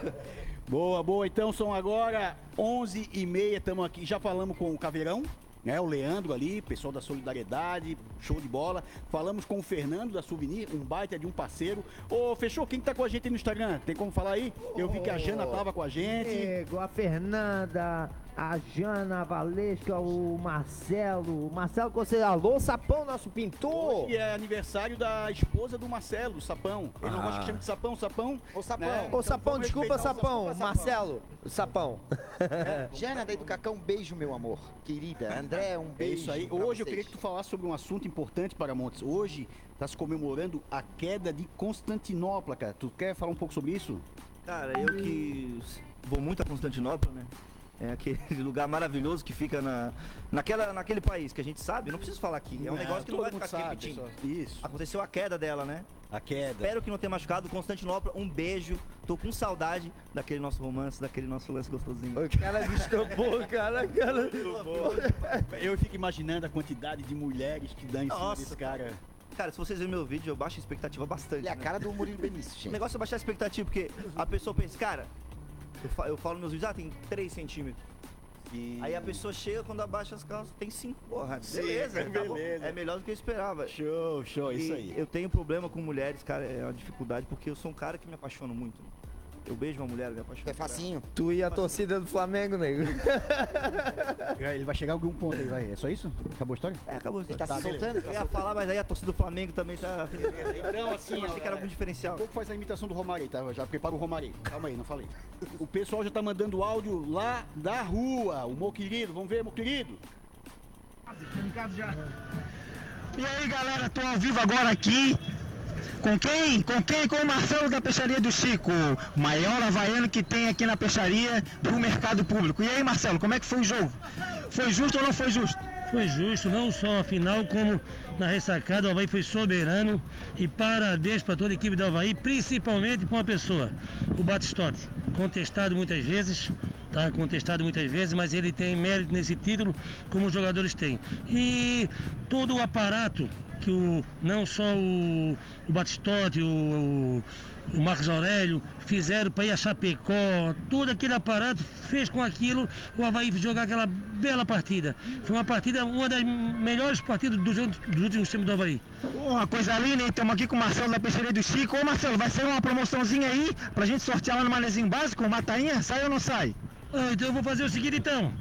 boa, boa. Então são agora 11 e meia. Estamos aqui. Já falamos com o Caveirão. Né? O Leandro ali, pessoal da Solidariedade, show de bola. Falamos com o Fernando da Souvenir, um baita de um parceiro. Ô, fechou? Quem que tá com a gente aí no Instagram? Tem como falar aí? Eu vi que a Jana tava com a gente. Diego, a Fernanda, a Jana, a Valesca, o Marcelo. O Marcelo Conselho, alô, Sapão, nosso pintor. Hoje é aniversário da esposa do Marcelo, Sapão. Ele não Ah. gosta que chame de Sapão, Sapão. Ô, Sapão. Né? Ô, Sapão, vamos desculpa, respeitar o Sapão. Marcelo, Sapão. Jana daí do Cacão, um beijo, meu amor. Querida. André, um É beijo. isso aí. Hoje eu vocês. queria que tu falasse sobre um assunto importante para Montes. Hoje está se comemorando a queda de Constantinopla, cara. Tu quer falar um pouco sobre isso? Cara, eu que vou muito a Constantinopla, né? É aquele lugar maravilhoso que fica na, naquela, naquele país que a gente sabe, não preciso falar aqui. É um Não, negócio que não vai ficar aqui sabe, repetindo. Isso. Aconteceu a queda dela, né? A queda. Espero que não tenha machucado. Constantinopla, um beijo. Tô com saudade daquele nosso romance, daquele nosso lance gostosinho. O cara me estrupou, cara, cara. Eu fico imaginando a quantidade de mulheres que dão em cima Nossa, desse cara. Cara, se vocês verem meu vídeo, eu baixo a expectativa bastante. É a né? cara do Murilo Benício, O gente. negócio é baixar a expectativa, porque a pessoa pensa, cara, eu, fa- eu falo nos vídeos, ah, tem 3 centímetros. Aí a pessoa chega, quando abaixa as calças, tem 5. Porra, Sim, beleza, tá beleza. É melhor do que eu esperava. Show, show, isso E aí. Eu tenho problema com mulheres, cara, é uma dificuldade, porque eu sou um cara que me apaixono muito. Eu beijo uma mulher, eu me apaixono. É facinho. Tu e a torcida do Flamengo, nego. Ele vai chegar a algum ponto aí, vai. É só isso? Acabou a história? É, acabou. Ele tá se beleza. soltando? Eu ia falar, mas aí a torcida do Flamengo também tá. Então, assim, eu achei que era algum diferencial. Um pouco faz a imitação do Romário, tá? Já prepara o Romário. Calma aí, não falei. O pessoal já tá mandando áudio lá da rua. O meu querido, vamos ver, meu querido. E aí galera, tô ao vivo agora aqui. Com quem? Com quem? Com o Marcelo da Peixaria do Chico, o maior havaiano que tem aqui na peixaria do mercado público. E aí Marcelo, como é que foi o jogo? Foi justo ou não foi justo? Foi justo, não só a final, como na ressacada. O Havaí foi soberano. E parabéns para toda a equipe do Havaí, principalmente para uma pessoa, o Batistotti. Contestado muitas vezes, tá? Contestado muitas vezes, mas ele tem mérito nesse título, como os jogadores têm. E todo o aparato que o, não só o, o Batistotti, o, o Marcos Aurélio fizeram para ir a Chapecó, todo aquele aparato fez com aquilo o Havaí jogar aquela bela partida. Foi uma partida, uma das melhores partidas dos, dos últimos tempos do Havaí. Uma coisa linda? Estamos aqui com o Marcelo da Peixaria do Chico. Ô Marcelo, vai sair uma promoçãozinha aí pra gente sortear lá no Manezinho Básico, uma tainha? Sai ou não sai? Ah, então eu vou fazer o seguinte então.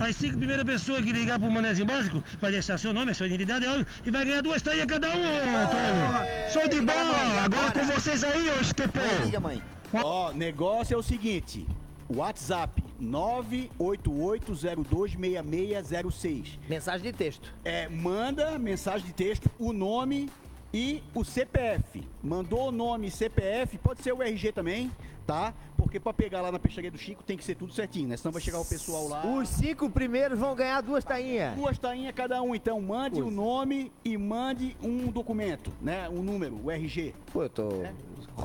As cinco primeiras pessoas que ligar pro Manezinho Básico vai deixar seu nome, a sua identidade é óbvio, e vai ganhar duas tainhas cada um, Antônio. Show de bola! Agora com vocês aí, ô mãe. Ó, negócio é o seguinte. WhatsApp 988026606. Mensagem de texto. É, manda mensagem de texto, o nome e o CPF. Mandou o nome CPF, pode ser o RG também, tá? Porque pra pegar lá na peixaria do Chico tem que ser tudo certinho, né? Senão vai chegar o pessoal lá. Os cinco primeiros vão ganhar duas tainhas. Duas tainhas cada um, então mande o nome e mande um documento, né? Um número, o RG. Pô, eu tô. É,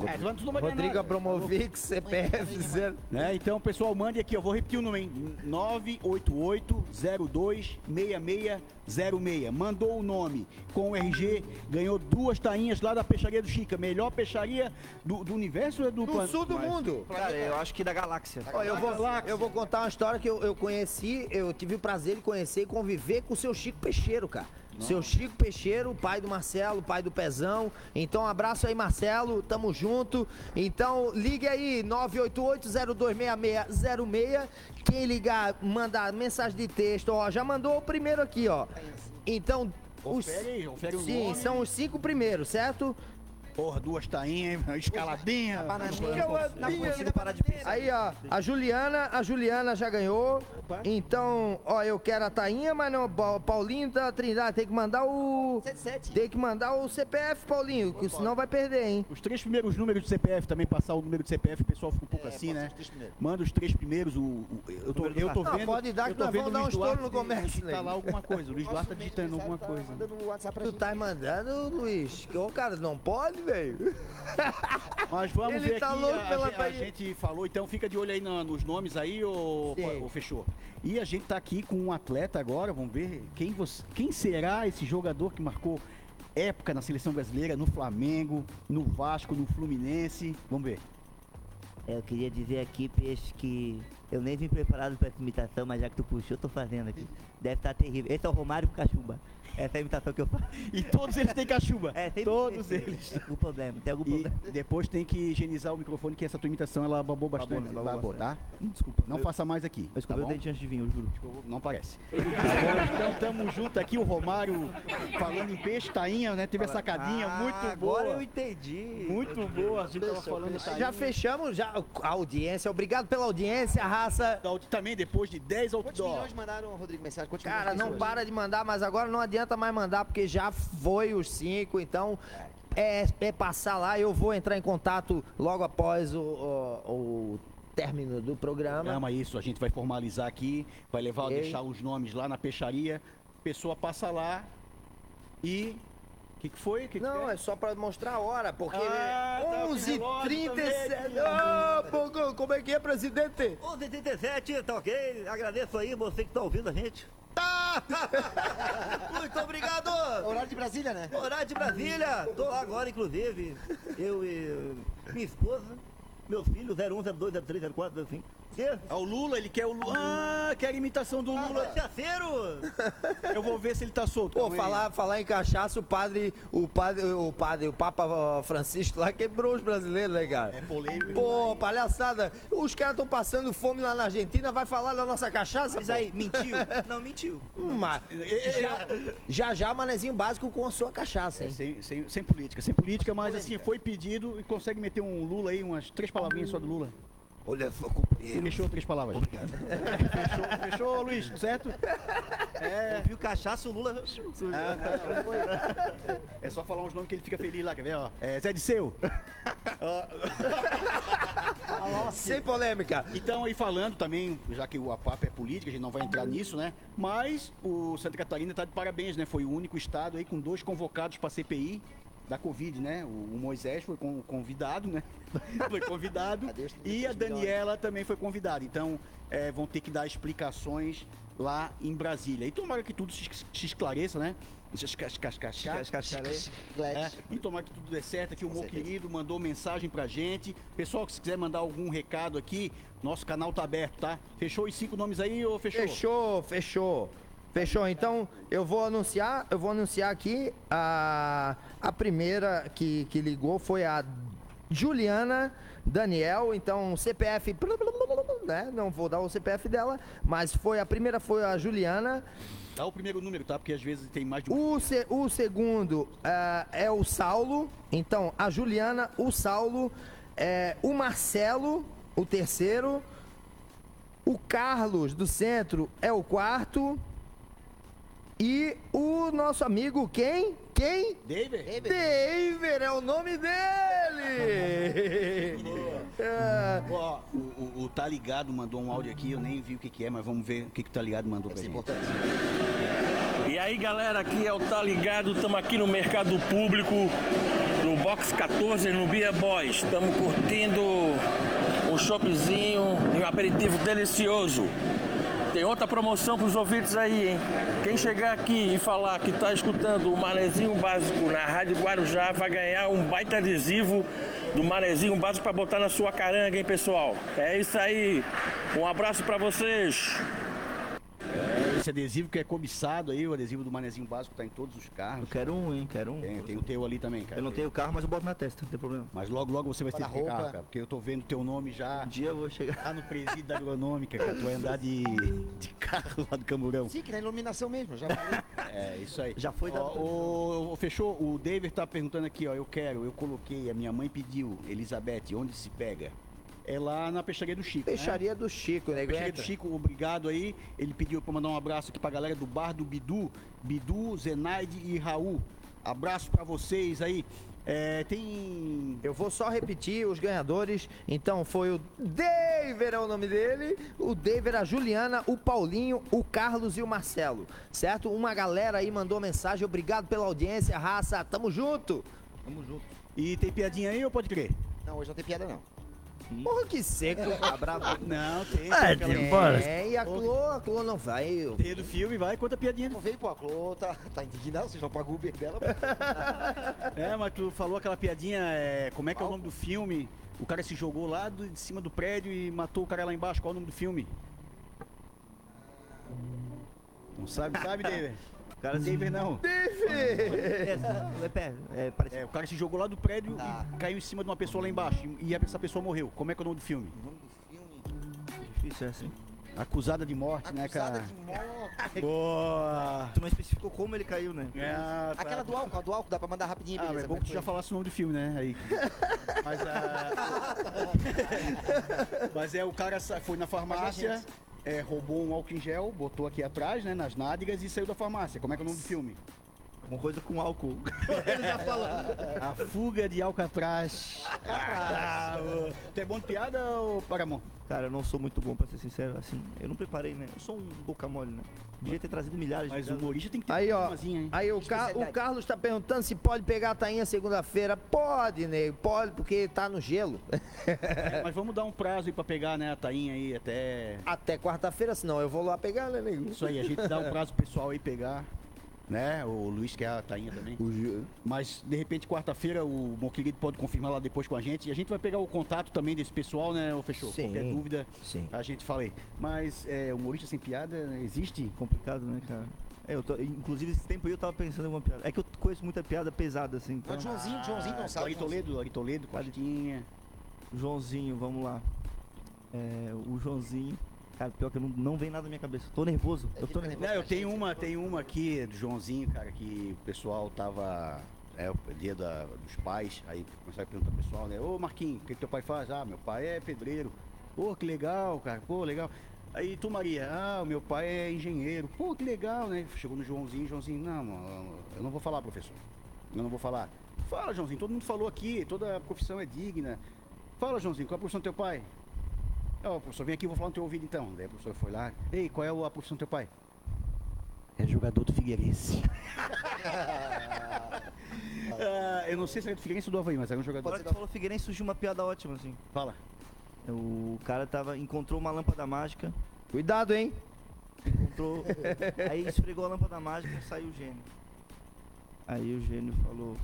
vai ganhar Rodrigo. Abramovic, CPF zero. Né? Então, pessoal, mande aqui, eu vou repetir o número, hein? 988-02-6606. Mandou o nome com o RG, ganhou duas tainhas lá da Peixaria do Chica. Melhor peixaria do, do universo ou é do, Do plan- sul do Mas- mundo. Cara, eu acho que da galáxia. Ó, eu, vou, eu vou contar uma história que eu, eu conheci, eu tive o prazer de conhecer e conviver com o seu Chico Peixeiro, cara. Seu Chico Peixeiro, pai do Marcelo, pai do Pezão. Então, um abraço aí, Marcelo. Tamo junto. Então, ligue aí, 988-026606. Quem ligar, mandar mensagem de texto, ó, já mandou o primeiro aqui, ó. Então, os. Confere aí, confere o Sim, nome. são os cinco primeiros, certo? Porra, duas tainhas, escaladinha. Aí, ó, a Juliana, a Juliana já ganhou. Então, ó, eu quero a tainha, mas não, Pa- Paulinho da Trindade, tem que mandar o. Tem que mandar o CPF, Paulinho, que senão vai perder, hein? Os três primeiros números do CPF, também passar o número do CPF, o pessoal fica um pouco assim, né? Manda os três primeiros, o, o- eu tô, eu tô Não, vendo. pode dar que eu tô nós vendo vamos dar um estouro no comércio, nego. lá alguma coisa. O Luiz Duarte tá digitando alguma coisa. Tu tá mandando, Luiz? Que, Ô, cara, não pode, velho? Mas vamos Ele ver tá aqui, louco a, pela a, gente falou, então fica de olho aí na- nos nomes aí, ô, ô, fechou. E a gente tá aqui com um atleta agora, vamos ver quem, você, quem será esse jogador que marcou época na seleção brasileira, no Flamengo, no Vasco, no Fluminense. Vamos ver. Eu queria dizer aqui, Peixe, que Eu nem vim preparado pra essa imitação, mas já que tu puxou, eu tô fazendo aqui. Deve estar terrível. Esse é o Romário cachumba. Essa é a imitação que eu faço. E todos eles têm cachumba. É, sempre Todos tem. eles. Tem algum problema, tem algum E problema. depois tem que higienizar o microfone, que essa tua imitação ela babou bastante. Babou, né? Babou, Babou tá? Desculpa. Não eu- faça mais aqui. Eu escovei tá o dente antes de vir, eu juro. Não parece. Tá bom, então tamo junto aqui, o Romário falando em peixe, tainha, né? Teve a sacadinha Ah, muito boa. agora eu entendi. Muito boa, a gente tava falando tainha. Já fechamos já a audiência. Obrigado pela audiência, raça. Também depois de 10 Quantos outdoor. milhões mandaram, Rodrigo, mensagem? Quantos Cara, não para de mandar, mas agora não adianta mais mandar, porque já foi os cinco, então é, é passar lá. Eu vou entrar em contato logo após o, o- o término do programa. Programa isso, a gente vai formalizar aqui, vai levar, deixar os nomes lá na peixaria, pessoa passa lá e... O que, que foi? Que que Não, é só pra mostrar a hora, porque Ah, tá, é 11h37. Ô, Pogo, como é que é, presidente? 11h37, tá ok? Agradeço aí você que tá ouvindo a gente. Tá! Muito obrigado! Horário de Brasília, né? Horário de Brasília! Tô lá agora, inclusive. Eu e minha esposa, meus filhos, 01, 02, 03, 04, 05. Quê? É o Lula, ele quer o Lula. Ah, quer a imitação do Lula. Cachaceiro! Eu vou ver se ele tá solto. Pô, falar, falar em cachaça, o padre, o padre, o padre, o Papa Francisco lá quebrou os brasileiros, né, cara? É polêmico. Pô, palhaçada. Os caras estão passando fome lá na Argentina, vai falar da nossa cachaça? Mas aí, mentiu? Não, mentiu. Mas, já, já já, manezinho básico com a sua cachaça, É, hein? sem, sem, sem política, sem política, mas assim, foi pedido e consegue meter um Lula aí, umas três palavrinhas só do Lula. Olha só, companheiro. fechou três palavras. fechou, fechou, Luiz, certo? É. Ouviu cachaça, o Lula... Ah, não. É só falar uns nomes que ele fica feliz lá, quer ver? Ó. É Zé de Seu. Sem polêmica. Então, aí falando também, já que o APAP é política, a gente não vai entrar nisso, né? Mas o Santa Catarina está de parabéns, né? Foi o único estado aí com dois convocados para CPI da Covid, né? O, o Moisés foi con- convidado, né? foi convidado. e a Daniela também foi convidada. Então, é, vão ter que dar explicações lá em Brasília. E tomara que tudo se, se esclareça, né? É, e tomara que tudo dê certo. Aqui o meu querido mandou mensagem pra gente. Pessoal, que se quiser mandar algum recado aqui, nosso canal tá aberto, tá? Fechou os cinco nomes aí ou fechou? Fechou, fechou. Fechou, então eu vou anunciar, eu vou anunciar aqui a, a primeira que, que ligou foi a Juliana Daniel, então CPF, né? Não vou dar o CPF dela, mas foi a primeira foi a Juliana. Dá o primeiro número, tá? Porque às vezes tem mais de um. O, se- o segundo ah, é o Saulo, então a Juliana, o Saulo, é, o Marcelo, o terceiro, o Carlos do centro é o quarto. E o nosso amigo, quem? Quem? David? David é o nome dele! É, Ó, o, o, o Tá Ligado mandou um áudio aqui, eu nem vi o que, que é, mas vamos ver o que, que o Tá Ligado mandou pra gente. E aí galera, aqui é o Tá Ligado, estamos aqui no Mercado Público, no Box 14, no Bia Boys. Estamos curtindo um choppzinho e um aperitivo delicioso. Tem outra promoção para os ouvintes aí, hein? Quem chegar aqui e falar que está escutando o Manezinho Básico na Rádio Guarujá vai ganhar um baita adesivo do Manezinho Básico para botar na sua caranga, hein, pessoal? É isso aí. Um abraço para vocês. Esse adesivo que é cobiçado aí, o adesivo do Manezinho Básico tá em todos os carros. Eu quero um, hein? Quero um. Tem, tem o teu ali também, cara. Eu não tenho carro, mas eu boto na testa, não tem problema. Mas logo, logo você vai ter que ter carro, cara. Porque eu tô vendo teu nome já. Um dia eu vou chegar. Lá no presídio da agronômica, cara. Tu vai andar de, de carro lá do Camburão. Sim, que na iluminação mesmo, já falei. É, isso aí. Já foi Ó, o, o- Fechou? O David tá perguntando aqui, ó. Eu quero, eu coloquei, a minha mãe pediu, Elizabeth, onde se pega? É lá na peixaria do Chico. né? Peixaria do Chico, né? Peixaria do Chico, obrigado aí. Ele pediu pra mandar um abraço aqui pra galera do bar do Bidu, Bidu, Zenaide e Raul. Abraço pra vocês aí. É, tem. Eu vou só repetir os ganhadores. Então foi o David é o nome dele, o David, a Juliana, o Paulinho, o Carlos e o Marcelo. Certo? Uma galera aí mandou mensagem. Obrigado pela audiência, raça. Tamo junto. Tamo junto. E tem piadinha aí ou pode crer? Não, hoje não tem piada, não. Porra, que seco. Abraço. Não, tem. É, tem aquela- bora. É, e a Clô, a Clô não vai. Tem do filme, vai, conta a piadinha. Não veio, pô, a Clô tá, tá indignada, você já pagou o Uber dela. É, mas tu falou aquela piadinha, é, como é que é o nome do filme? O cara se jogou lá do- de cima do prédio e matou o cara lá embaixo. Qual é o nome do filme? Não sabe, sabe, David? O cara se- David não. É, é, pé, é, parece... É, o cara se jogou lá do prédio e caiu em cima de uma pessoa lá embaixo. E e essa pessoa morreu. Como é que é o nome do filme? Difícil, é assim. Acusada de morte, né, cara? Acusada de morte. Boa! Tu não especificou como ele caiu, né? Ah, tá. Aquela do álcool, a do álcool dá pra mandar rapidinho, Ah, beleza? mas é bom que tu já falasse o nome do filme, né? Aí. Mas, ah, mas é, o cara sa- foi na farmácia, é, roubou um álcool em gel, botou aqui atrás, né, nas nádegas e saiu da farmácia. Como é que é o nome do filme? Uma coisa com álcool. Ele já falou. A fuga de Alcatraz. Ah, tu é bom de piada ou Paramon? Cara, eu não sou muito bom, pra ser sincero, assim. Eu não preparei, né? Eu sou um boca mole, né? Devia ter trazido milhares Mas de o humorista tem que ter Aí, ó. hein? Aí o, Ca- o Carlos tá perguntando se pode pegar a tainha segunda-feira. Pode, nego, pode, porque tá no gelo. É, mas vamos dar um prazo aí pra pegar, né, a tainha aí até... Até quarta-feira, senão eu vou lá pegar, né, nego? Isso aí, a gente dá um prazo pro pessoal aí pegar. Né? O Luiz quer a tainha também. Mas de repente quarta-feira o meu querido pode confirmar lá depois com a gente. E a gente vai pegar o contato também desse pessoal, né, ô Fechou? Sim. Qualquer dúvida, Sim. a gente fala aí. Mas é, humorista sem piada existe? Complicado, né, cara? É, eu tô, inclusive esse tempo aí eu tava pensando em uma piada. É que eu conheço muita piada pesada, assim. Então... Mas Joãozinho, Joãozinho não sabe. Ari Toledo, Ari Toledo, Costinha. Joãozinho, vamos lá. É, o Joãozinho. Cara, pior que não, não vem nada na minha cabeça. Tô nervoso. Eu tô nervoso. Não, eu tenho uma, tenho uma aqui do Joãozinho, cara, que o pessoal tava. É o dia da- dos pais, aí começaram a perguntar pro pessoal, né? Ô Marquinhos, o que, que teu pai faz? Ah, meu pai é pedreiro. Pô, que legal, cara, pô, legal. Aí tu, Maria, ah, o meu pai é engenheiro. Pô, que legal, né? Chegou no Joãozinho, Joãozinho, não, mano, eu não vou falar, professor. Eu não vou falar. Fala, Joãozinho, todo mundo falou aqui, toda profissão é digna. Fala, Joãozinho, qual é a profissão do teu pai? Ó, professor, vem aqui, eu vou falar no teu ouvido então. Daí o professor foi lá. Ei, qual é a profissão do teu pai? É jogador do Figueirense. Ah, eu não sei se era do Figueirense ou do Havaí, mas era um jogador. Agora que tu falou Figueirense, surgiu uma piada ótima, assim. Fala. O cara tava, encontrou uma lâmpada mágica. Cuidado, hein? Encontrou. aí esfregou a lâmpada mágica e saiu o gênio. Aí o gênio falou: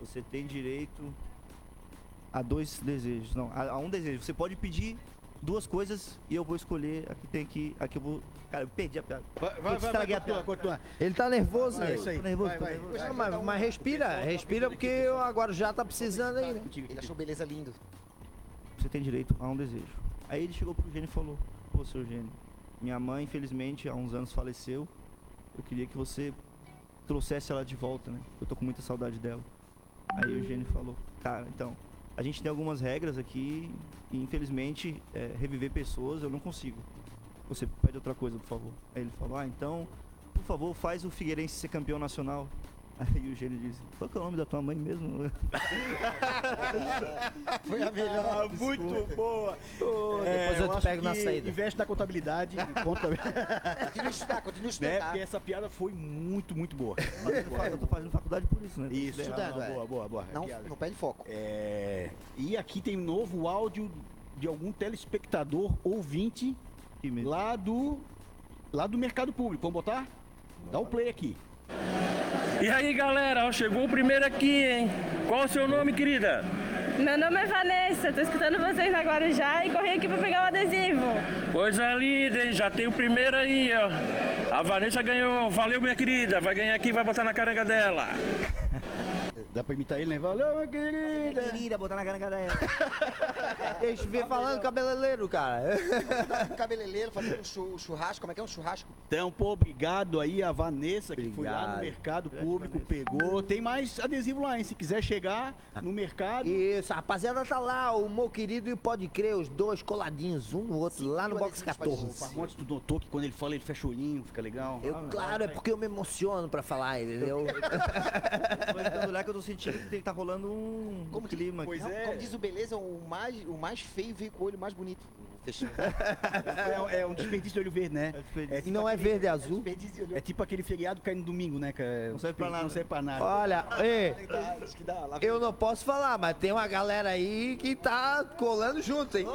Você tem direito a dois desejos. Não, a, a um desejo. Você pode pedir duas coisas e eu vou escolher. Aqui tem aqui. Aqui eu vou. Cara, eu perdi a piada. Vai, Eu vai, vai, estraguei a continua. Ele tá nervoso, Vai, né? isso aí. Tô nervoso, Vai, tô vai. nervoso. Não, mas, mas respira, respira porque eu agora já tá precisando aí, né? Ele achou beleza lindo. Você tem direito a um desejo. Aí ele chegou pro gênio e falou: Pô, seu gênio, minha mãe, infelizmente, há uns anos faleceu. Eu queria que você trouxesse ela de volta, né? Eu tô com muita saudade dela. Aí o gênio falou: Cara, então, a gente tem algumas regras aqui e, infelizmente, é, reviver pessoas eu não consigo. Você pede outra coisa, por favor. Aí ele falou: Ah, então, por favor, faz o Figueirense ser campeão nacional. Aí o gênio disse: Qual que é o nome da tua mãe mesmo? Foi a melhor. muito boa. depois eu te acho pego na saída. Investe na contabilidade. conta... Continua a estudar, continua né? estudar. Porque essa piada foi muito, muito boa. eu tô fazendo faculdade por isso, né? Isso, Estudando, ah, é. boa, boa, boa. Não, Piada. não perde foco. É, E aqui tem um novo áudio de algum telespectador ouvinte lá do lá do mercado público. Vamos botar? Dá o play aqui. E aí, galera, ó, chegou o primeiro aqui, hein? Qual o seu nome, querida? Meu nome é Vanessa, tô escutando vocês na Guarujá e corri aqui pra pegar o adesivo. Coisa linda, hein? Já tem o primeiro aí, ó. A Vanessa ganhou. Valeu, minha querida. Vai ganhar aqui e vai botar na caranga dela. Dá pra imitar ele, né? Valeu, minha querida. Querida, botar na cara dela. Eles vêm falando cabeleireiro, cara. Cabeleireiro, fazendo um chu- churrasco. Como é que é um churrasco? Então, pô, obrigado aí a Vanessa que foi lá no Obrigado. mercado público, pegou. Tem mais adesivo lá, hein? Se quiser chegar no mercado. Isso, a rapaziada tá lá, o meu querido e o Pode Crer, os dois coladinhos, um no outro, lá no box 14. Antes tu notou que quando ele fala, ele fecha o olhinho, fica legal. Eu, claro, é porque eu me emociono pra falar, entendeu? Mas dando lá que eu tô sentindo que tá rolando um, um clima aqui. Não, Como diz o Beleza, o mais, o mais feio veio com o olho mais bonito. É, é um desperdício de olho verde, né? É E não é verde, é azul? É tipo aquele feriado que cai no domingo, né? Que é- Não serve pra nada. Não serve pra nada. Olha, ei, Acho que dá, lá eu não posso falar, mas tem uma galera aí que tá colando junto, hein?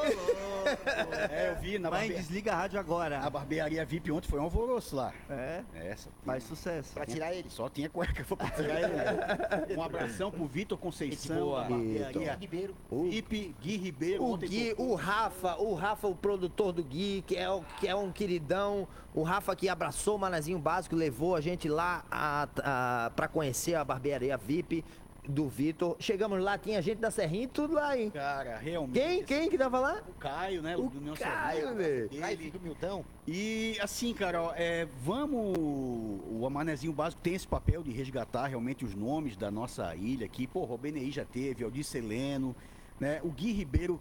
É, eu vi na Mãe, barbe... desliga a rádio agora. A barbearia VIP ontem foi um alvoroço lá. É? Essa. Faz sucesso. Pra tirar ele. Só tinha cueca pra tirar ele. né? Um abração pro Vitor Conceição, boa. barbearia Ribeiro. VIP, Gui Ribeiro. O Gui, o Rafa, o Rafa, o produtor do Gui, que é, o- que é um queridão. O Rafa que abraçou o Manazinho Básico, levou a gente lá a, a, pra conhecer a barbearia VIP do Vitor. Chegamos lá, tinha gente da Serrinha e tudo lá, hein? Cara, realmente. Quem? Quem que tava lá? O Caio, né? O do União Caio, velho. Caio, do. E assim, cara, ó, é, vamos. O Amanezinho Básico tem esse papel de resgatar realmente os nomes da nossa ilha aqui. Porra, o BNI já teve, Aldir Seleno, né? O Gui Ribeiro.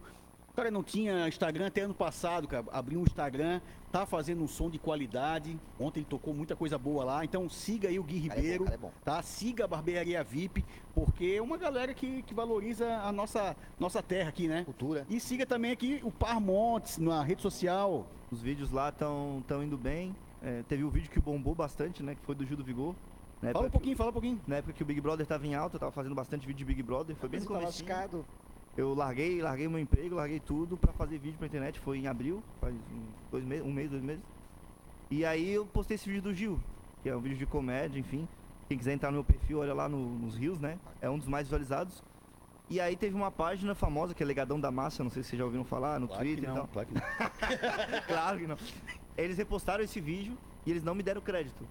O cara não tinha Instagram até ano passado, cara. Abriu um Instagram, tá fazendo um som de qualidade. Ontem ele tocou muita coisa boa lá. Então siga aí o Gui Cara é bom, Ribeiro, cara é bom. tá? Siga a Barbearia VIP, porque é uma galera que, que valoriza a nossa, nossa terra aqui, né? Cultura. E siga também aqui o Par Montes na rede social. Os vídeos lá estão tão indo bem. É, teve um vídeo que bombou bastante, né? Que foi do Gil do Vigor. Na Fala um pouquinho, fala um pouquinho. que- na época que o Big Brother tava em alta, eu tava fazendo bastante vídeo de Big Brother. Foi bem no tá começo. Eu larguei, larguei meu emprego, larguei tudo pra fazer vídeo pra internet. Foi em abril, faz um, dois meses, um mês, dois meses. E aí eu postei esse vídeo do Gil, que é um vídeo de comédia, enfim. Quem quiser entrar no meu perfil, olha lá no- nos rios, né? É um dos mais visualizados. E aí teve uma página famosa que é Legadão da Massa, não sei se vocês já ouviram falar, no Claro Twitter não, e tal. claro que não. claro que não. Eles repostaram esse vídeo e eles não me deram crédito.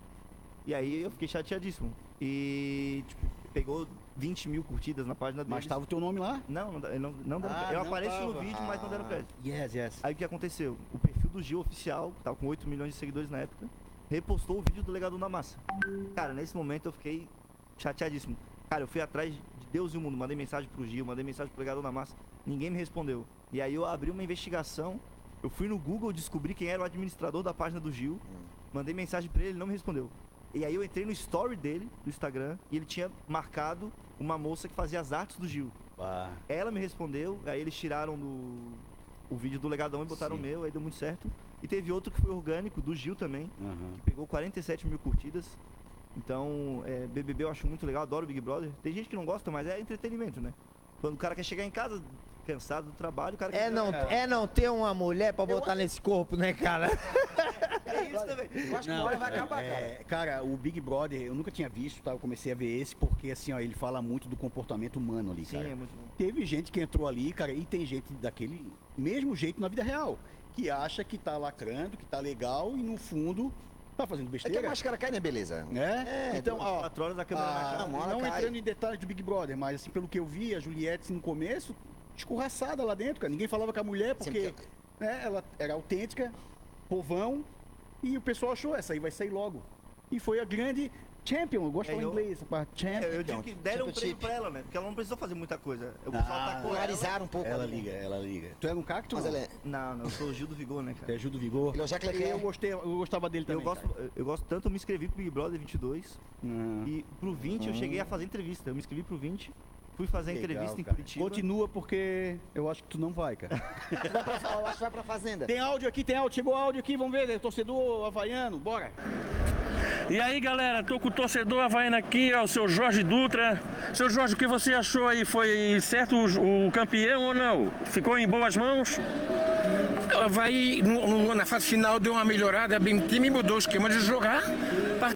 E aí eu fiquei chateadíssimo. E tipo, pegou 20 mil curtidas na página deles. Mas tava o teu nome lá? Não, não, não, não deram Ah. Eu não apareço no tava. vídeo, mas não deram Ah, crédito. Yes, yes. Aí o que aconteceu? O perfil do Gil oficial, que tava com 8 milhões de seguidores na época, repostou o vídeo do Legado da Massa. Cara, nesse momento eu fiquei chateadíssimo. Cara, eu fui atrás de Deus e o mundo, mandei mensagem pro Gil, mandei mensagem pro Legado da Massa, ninguém me respondeu. E aí eu abri uma investigação, eu fui no Google descobrir quem era o administrador da página do Gil, mandei mensagem pra ele, ele não me respondeu. E aí eu entrei no story dele, do Instagram, e ele tinha marcado uma moça que fazia as artes do Gil. Ela me respondeu, aí eles tiraram do, o vídeo do Legadão e botaram o meu, aí deu muito certo. E teve outro que foi orgânico, do Gil também, que pegou 47 mil curtidas. Então, é, BBB eu acho muito legal, adoro Big Brother. Tem gente que não gosta, mas é entretenimento, né? Quando o cara quer chegar em casa cansado do trabalho, o cara É não, é não ter uma mulher pra botar nesse corpo, né, cara? É isso também. Eu acho que Não, uma hora vai acabar, é, cara. cara, o Big Brother eu nunca tinha visto, tá? Eu comecei a ver esse porque assim, ó, ele fala muito do comportamento humano ali, Sim, cara. é muito bom. Teve gente que entrou ali, cara, e tem gente daquele mesmo jeito na vida real, que acha que tá lacrando, que tá legal e no fundo tá fazendo É que besteira. a máscara cai, né, beleza? né? É, então, ó, quatro horas a câmera ah, hora não cai. entrando em detalhes do Big Brother, mas assim, pelo que eu vi, a Juliette no começo, escorraçada lá dentro, cara. Ninguém falava com a mulher porque né, ela era autêntica, povão, e o pessoal achou, essa aí vai sair logo. E foi a grande champion, eu gosto de É, falar eu- inglês, essa parte, champion. É, eu digo que deram um prêmio pra ela, né? Porque ela não precisou fazer muita coisa. Pessoal Ah. Polarizaram um pouco. Ela ali. liga, ela liga. Tu era um cacto? Mas não? ela é... Não, não, eu sou o Gil do Vigor, né, cara? Tu é Gil do Vigor? Ele é o Jacques Leclerc. Eu, gostei, eu gostava dele Eu também. gosto, cara. eu gosto tanto, eu me inscrevi pro Big Brother 22 Hum. e pro 20 eu cheguei a fazer entrevista. Eu me inscrevi pro 20, fui fazer a Legal, entrevista em cara. Curitiba. Continua porque eu acho que tu não vai, cara. Vai pra- Eu acho que vai pra fazenda. tem áudio aqui, tem áudio. Chegou áudio aqui, vamos ver, né? torcedor havaiano, bora. E aí, galera, tô com o torcedor havaiano aqui, ó, o seu Jorge Dutra. Seu Jorge, o que você achou aí? Foi certo o, o campeão ou não? Ficou em boas mãos? O Havaí, no- no- na fase final, deu uma melhorada, bem, o time mudou o esquema de jogar. Par-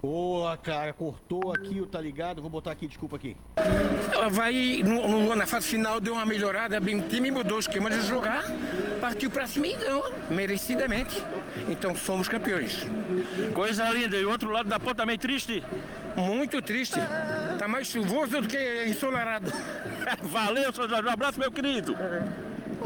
Boa, cara, cortou aqui, o tá ligado? Vou botar aqui, desculpa aqui. O Havaí, no- no- na fase final, deu uma melhorada, bem, o time mudou o esquema de jogar, partiu pra cima e ganhou, merecidamente. Então somos campeões. Coisa linda. E o outro lado da ponta também triste? Muito triste. Tá mais chuvoso do que ensolarado. Valeu, seu Jorge. Um abraço, meu querido.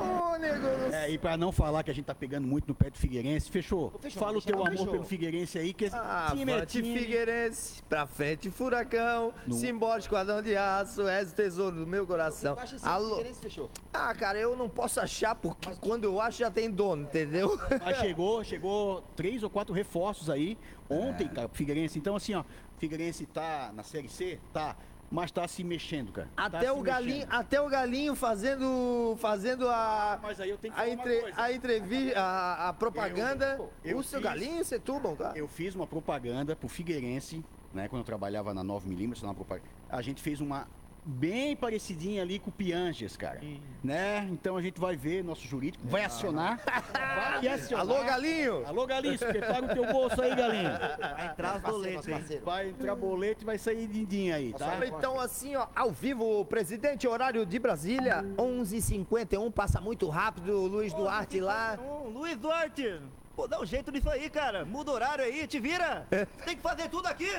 Ô, nego. É, e pra não falar que a gente tá pegando muito no pé do Figueirense, fechou? Fechou, Fala o fechou, teu amor fechou. pelo Figueirense aí, que esse time é time. Figueirense, pra frente Furacão, No- simbora esquadrão de aço, és o tesouro do meu coração. Baixa esse Alô? Figueirense, fechou. Ah, cara, eu não posso achar porque quando eu acho já tem dono, entendeu? Mas chegou, chegou três ou quatro reforços aí ontem, É. cara, pro Figueirense. Então, assim, ó, Figueirense tá na Série C? Tá. Mas tá se mexendo, cara. Tá Até se o galinho, mexendo. até o galinho fazendo fazendo a Mas aí eu tenho que a, entre- a entrevista, a, a propaganda. Eu- eu o seu fiz- galinho, você tubam, cara. Eu fiz uma propaganda pro Figueirense, né? Quando eu trabalhava na 9mm, na propaganda. A gente fez uma bem parecidinha ali com o Pianges, cara. Né? Então a gente vai ver, nosso jurídico vai acionar. Vai acionar. Alô, galinho! Alô, galinho, prepara o teu bolso aí, galinho. Vai entrar as boletas, hein? Vai entrar boleto e vai sair din aí, tá? Então, assim, ó, ao vivo, presidente, horário de Brasília, 11h51, passa muito rápido, Luiz Duarte lá. Luiz Duarte! Pô, dá um jeito nisso aí, cara. Muda o horário aí, te vira. Tem que fazer tudo aqui.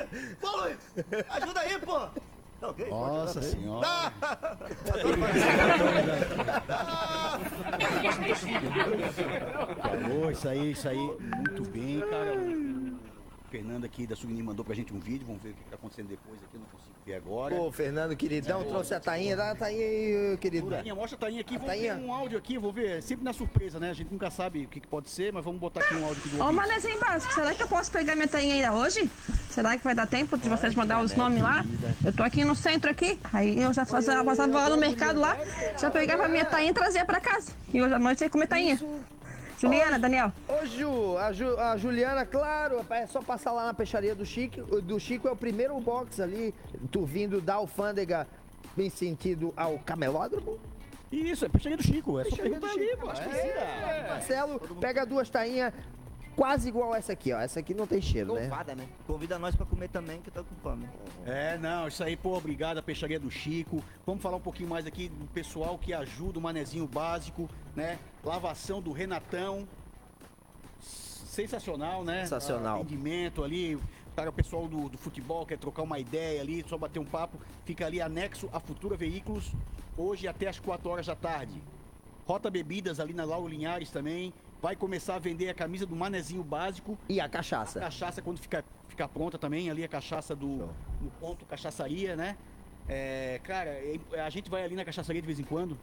Pô, Luiz, ajuda aí, pô. Pode Nossa senhora. Falou, isso aí, isso aí. Muito bem, cara. O Fernando aqui da Sugni mandou pra gente um vídeo. Vamos ver o que tá acontecendo depois aqui. Eu não consigo ver agora. Pô, Fernando, queridão, trouxe a tainha. Dá a tainha aí, querido. Tainha, mostra a tainha aqui. A Vamos tainha. ver um áudio aqui. Vou ver. Sempre na surpresa, né? A gente nunca sabe o que, que pode ser, mas vamos botar aqui um áudio aqui do Ô. Manezinho Básico, será que eu posso pegar minha tainha ainda hoje? Será que vai dar tempo de vocês mandar os nomes lá? Eu tô aqui no centro aqui, aí eu já fazia, passava lá no mercado lá, já pegava minha tainha e trazia pra casa. E hoje à noite eu ia comer tainha. Juliana, Daniel. Ô, Ju, a, Ju- a Juliana, claro, é só passar lá na peixaria do Chico. Do Chico é o primeiro box ali, tu vindo da alfândega em sentido ao camelódromo. Isso, é peixaria do Chico. É só Peixaria perguntar do ali, Chico. pô. Acho que É, precisa. Marcelo, pega duas tainhas quase igual essa aqui, ó. Essa aqui não tem cheiro, né? né? Convida nós pra comer também, que tá com fome. É, não, isso aí, pô, obrigado a Peixaria do Chico. Vamos falar um pouquinho mais aqui do pessoal que ajuda o manezinho básico, né? Lavação do Renatão. Sensacional, né? Sensacional. Atendimento ali. Cara, o pessoal do, do futebol quer trocar uma ideia ali, só bater um papo. Fica ali anexo a Futura Veículos, hoje até as 4 horas da tarde. Rota Bebidas ali na Lauro Linhares também. Vai começar a vender a camisa do manezinho básico. E a cachaça. A cachaça quando ficar, ficar pronta também, ali a cachaça do no ponto cachaçaria, né? É, cara, é- a gente vai ali na cachaçaria de vez em quando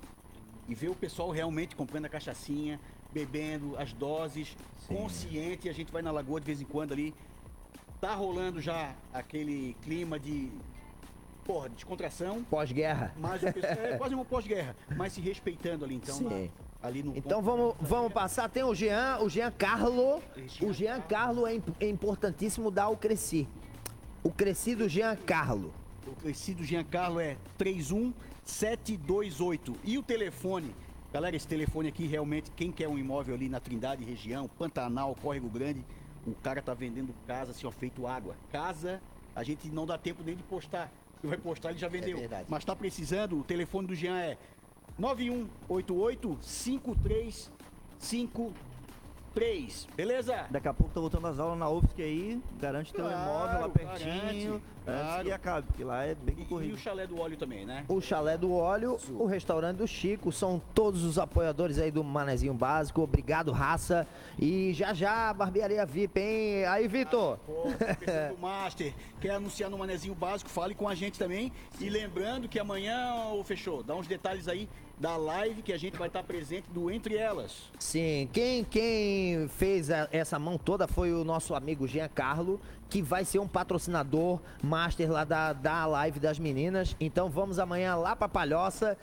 e vê o pessoal realmente comprando a cachaçinha, bebendo as doses, consciente, a gente vai na lagoa de vez em quando ali. Tá rolando já aquele clima de porra, descontração. Pós-guerra. Mas é quase uma pós-guerra, mas se respeitando ali, então. Sim. Então vamos, vamos passar. Tem o Jean, o Jean Carlo. O Jean Carlo é, imp- é importantíssimo dar o Cresci. O Cresci do Jean Carlo. O crescido Giancarlo é 31728. E o telefone? Galera, esse telefone aqui realmente, quem quer um imóvel ali na Trindade região, Pantanal, Córrego Grande, o cara tá vendendo casa assim, ó, feito água. Casa, a gente não dá tempo nem de postar. Se vai postar, ele já vendeu. verdade. Mas tá precisando, o telefone do Jean é 9188 5353. Beleza? Daqui a pouco tô voltando às aulas na UFSC aí, garante teu Claro, imóvel lá pertinho, garante, antes que claro. acabe, porque lá é bem E corrido. o chalé do óleo também, né? O Chalé do Óleo, o restaurante do Chico, são todos os apoiadores aí do Manezinho Básico. Obrigado, raça. E já já, barbearia VIP, hein? Aí, Vitor. Do Master, quer anunciar no Manezinho Básico, fale com a gente também. E lembrando que amanhã, ô, fechou, dá uns detalhes aí da live que a gente vai estar presente do Entre Elas. Sim, quem, quem fez a- essa mão toda foi o nosso amigo Jean Carlo, que vai ser um patrocinador master lá da, da live das meninas. Então vamos amanhã lá pra Palhoça.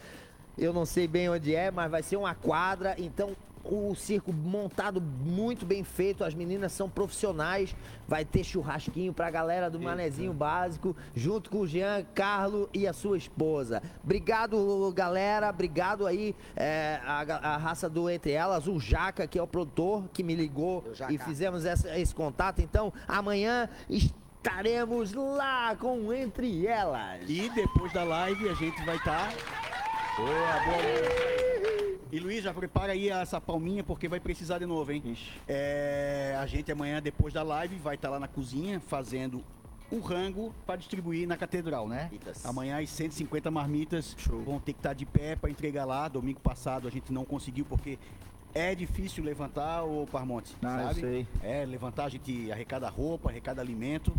Eu não sei bem onde é, mas vai ser uma quadra. Então o circo montado muito bem feito. As meninas são profissionais. Vai ter churrasquinho pra galera do Manezinho Básico, junto com o Jean Carlo e a sua esposa. Obrigado, galera. Obrigado aí, é, a, a raça do Entre Elas, o Jaca, que é o produtor, que me ligou e fizemos essa- esse contato. Então, amanhã estaremos lá com Entre Elas. E depois da live a gente vai estar. Boa, boa. E Luiz, já prepara aí essa palminha porque vai precisar de novo, hein? É, a gente amanhã, depois da live, vai estar lá na cozinha fazendo o rango para distribuir na catedral, né? Amanhã as 150 marmitas vão ter que estar de pé para entregar lá. Domingo passado a gente não conseguiu porque é difícil levantar o Parmonte, eu sabe? sei. É, levantar, a gente arrecada roupa, arrecada alimento.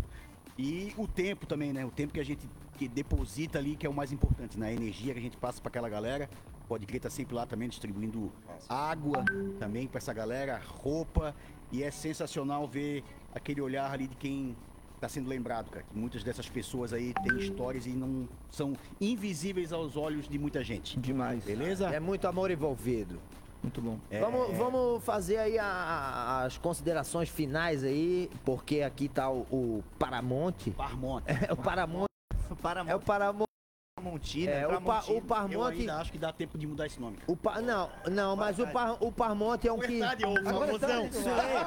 E o tempo também, né? O tempo que a gente que deposita ali, que é o mais importante, né? A energia que a gente passa para aquela galera. Pode crer, tá sempre lá também distribuindo água também para essa galera, roupa. E é sensacional ver aquele olhar ali de quem tá sendo lembrado, cara, que muitas dessas pessoas aí têm histórias e não são invisíveis aos olhos de muita gente. Demais. Beleza? É muito amor envolvido. Muito bom. É. Vamos, vamos fazer aí a- a- as considerações finais aí, porque aqui tá o, o Paramonte. Parmonte. É o Paramonte. É o Paramonte. Tramontina, É, o, pa, o. Eu acho que dá tempo de mudar esse nome. O pa, não, não, mas o, par, o Parmonte é um que. Verdade, ô. Isso aí.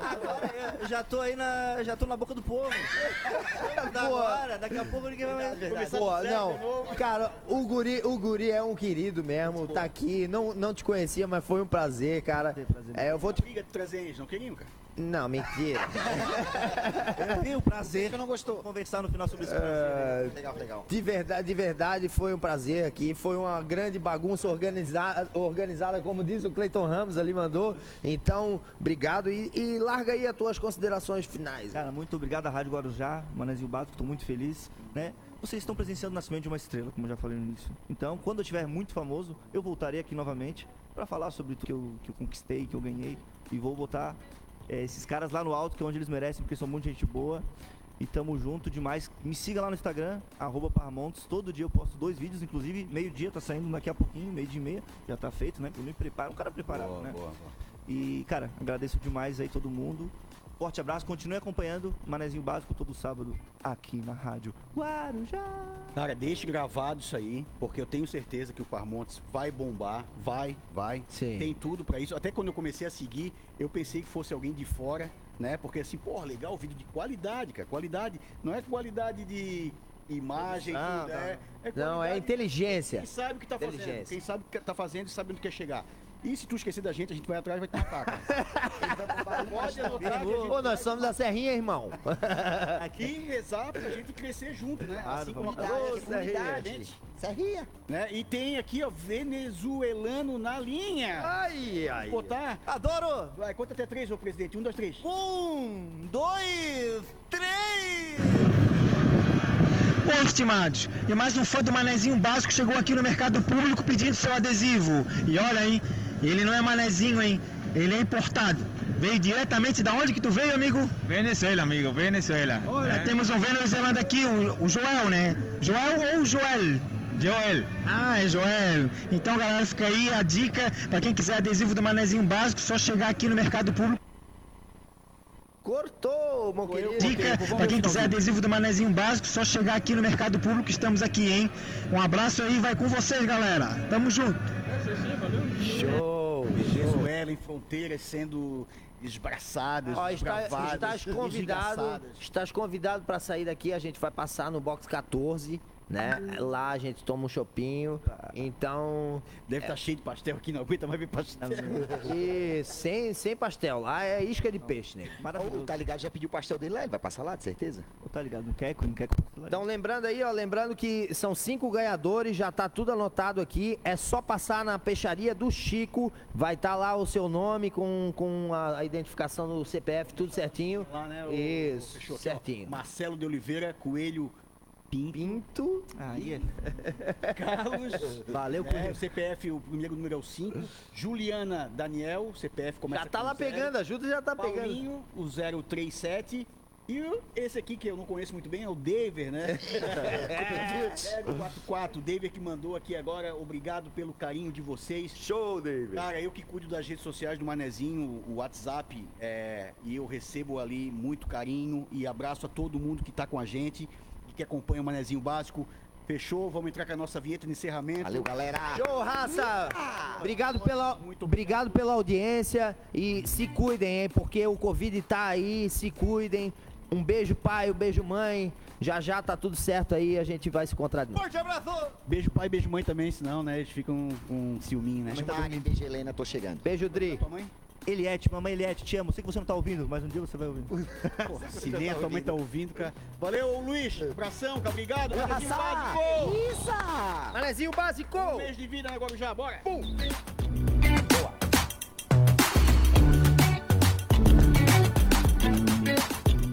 Agora eu já tô aí na. Já tô na boca do povo. Da hora, daqui a pouco ninguém vai mais. Pô, não, cara, o guri, o guri é um querido mesmo, tá aqui, não, não te conhecia, mas foi um prazer, cara. É, eu vou te... De trazer eles, não queriam, cara? Não, mentira. Eu tenho o prazer de não gostou. conversar no final sobre esse É, Legal, legal. De verdade, de verdade, foi um prazer aqui. Foi uma grande bagunça organizada, organizada como diz o Cleiton Ramos ali mandou. Então, obrigado e, e larga aí as tuas considerações finais. Cara, muito obrigado à Rádio Guarujá, Manezinho Básico, tô muito feliz, né? Vocês estão presenciando o nascimento de uma estrela, como eu já falei no início. Então, quando eu estiver muito famoso, eu voltarei aqui novamente para falar sobre tudo que eu, que eu conquistei, que eu ganhei. E vou botar eh, esses caras lá no alto, que é onde eles merecem, porque são muito gente boa. E tamo junto demais. Me siga lá no Instagram, arroba Parmontes. Todo dia eu posto dois vídeos, inclusive meio-dia tá saindo daqui a pouquinho, meio dia e meia. Já tá feito, né? Eu me preparo, um cara preparado, Boa, né? boa, boa. E, cara, agradeço demais aí todo mundo. Forte abraço, continue acompanhando Manezinho Básico todo sábado aqui na rádio Guarujá. Cara, deixe gravado isso aí, porque eu tenho certeza que o Parmontes vai bombar, vai, vai. Sim. Tem tudo pra isso. Até quando eu comecei a seguir, eu pensei que fosse alguém de fora, né? Porque assim, porra, legal, vídeo de qualidade, cara. Qualidade, não é qualidade de imagem, Não, tudo, é, é Não, é inteligência. Quem sabe o que tá fazendo, quem sabe o que tá fazendo e sabe onde quer chegar. E se tu esquecer da gente, a gente vai atrás e vai te matar, cara. Pode anotar Pô, nós somos da Serrinha, irmão. Aqui, exato, a gente crescer junto, né? Claro, assim como a. Ô, gente. Serrinha. Né? E tem aqui, ó, venezuelano na linha. Ai, ai. Vou botar. Adoro! Vai, conta até três, ô presidente. Um, dois, três. Um, dois, três! Bom, estimados, e mais um fã do Manezinho Básico chegou aqui no mercado público pedindo seu adesivo. E olha, hein, ele não é manezinho, hein? Ele é importado. Veio diretamente da onde que tu veio, amigo? Venezuela, amigo, Venezuela. Olha, É. temos um venezuelano aqui, o, o Joel, né? Joel ou Joel? Joel. Ah, é Joel. Então, galera, fica aí a dica para quem quiser adesivo do Manezinho Básico, só chegar aqui no mercado público. Cortou, meu querido. Dica para quem quiser adesivo do Manezinho Básico, só chegar aqui no mercado público, estamos aqui, hein? Um abraço aí, vai com vocês, galera. Tamo junto. Show. Venezuela em fronteiras sendo esbraçadas, Ó, está, estás convidado, estás convidado para sair daqui, a gente vai passar no box 14, né? Lá a gente toma um chopinho. Então, Deve estar cheio de pastel aqui, não aguenta mais ver pastel. e sem, sem pastel, lá é isca de peixe, né? Ô, tá ligado? Já pediu o pastel dele lá, ele vai passar lá, de certeza? Tá ligado? Não quer, não quer. Então lembrando aí, ó, lembrando que são cinco ganhadores, já tá tudo anotado aqui. É só passar na peixaria do Chico, vai estar lá o seu nome com, com a, identificação do CPF, tudo certinho. Lá, né, o- Isso, fechou ó. certinho. Marcelo de Oliveira, Coelho Pinto. Pinto. Aí é. Carlos. Valeu, é, o CPF, o primeiro número é o 5. Juliana Daniel, CPF começa Já tá com lá zero. pegando, ajuda já tá pegando. Paulinho, o 037. E esse aqui que eu não conheço muito bem é o Dever, né? é, 44, o Dever que mandou aqui agora. Obrigado pelo carinho de vocês. Show, Dever. Cara, eu que cuido das redes sociais do Manezinho, o WhatsApp, é, e eu recebo ali muito carinho e abraço a todo mundo que tá com a gente que acompanha o Manezinho Básico. Fechou? Vamos entrar com a nossa vinheta de encerramento. Valeu, galera. Show, raça! Obrigado pela, obrigado pela audiência e se cuidem, hein? Porque o Covid tá aí, se cuidem. Um beijo, pai, um beijo, mãe. Já já tá tudo certo aí, a gente vai se encontrar de novo. Forte abraço! Beijo pai, beijo mãe também, senão, né, eles ficam com ciúminho, né? Chama Mari, beijo Helena, tô chegando. Beijo, Dri. Tua mãe? Eliette, mamãe Eliette, te amo. Sei que você não tá ouvindo, mas um dia você vai ouvir. Porra, se nem a tua mãe tá ouvindo, cara. Valeu, Luiz. Abração, cara. Obrigado. Manezinho. Básico. Isso! Manezinho básico! Um mês de vida agora já, bora. Pum.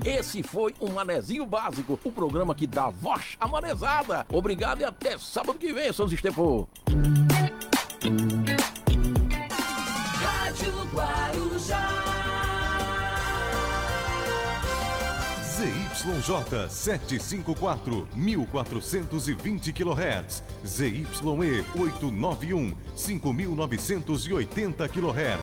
Esse foi o Manezinho Básico, o programa que dá voz à manezada. Obrigado e até sábado que vem, seus estepô. Guarujá. ZYJ 754, 1420 kHz. ZYE 891, 5980 kHz.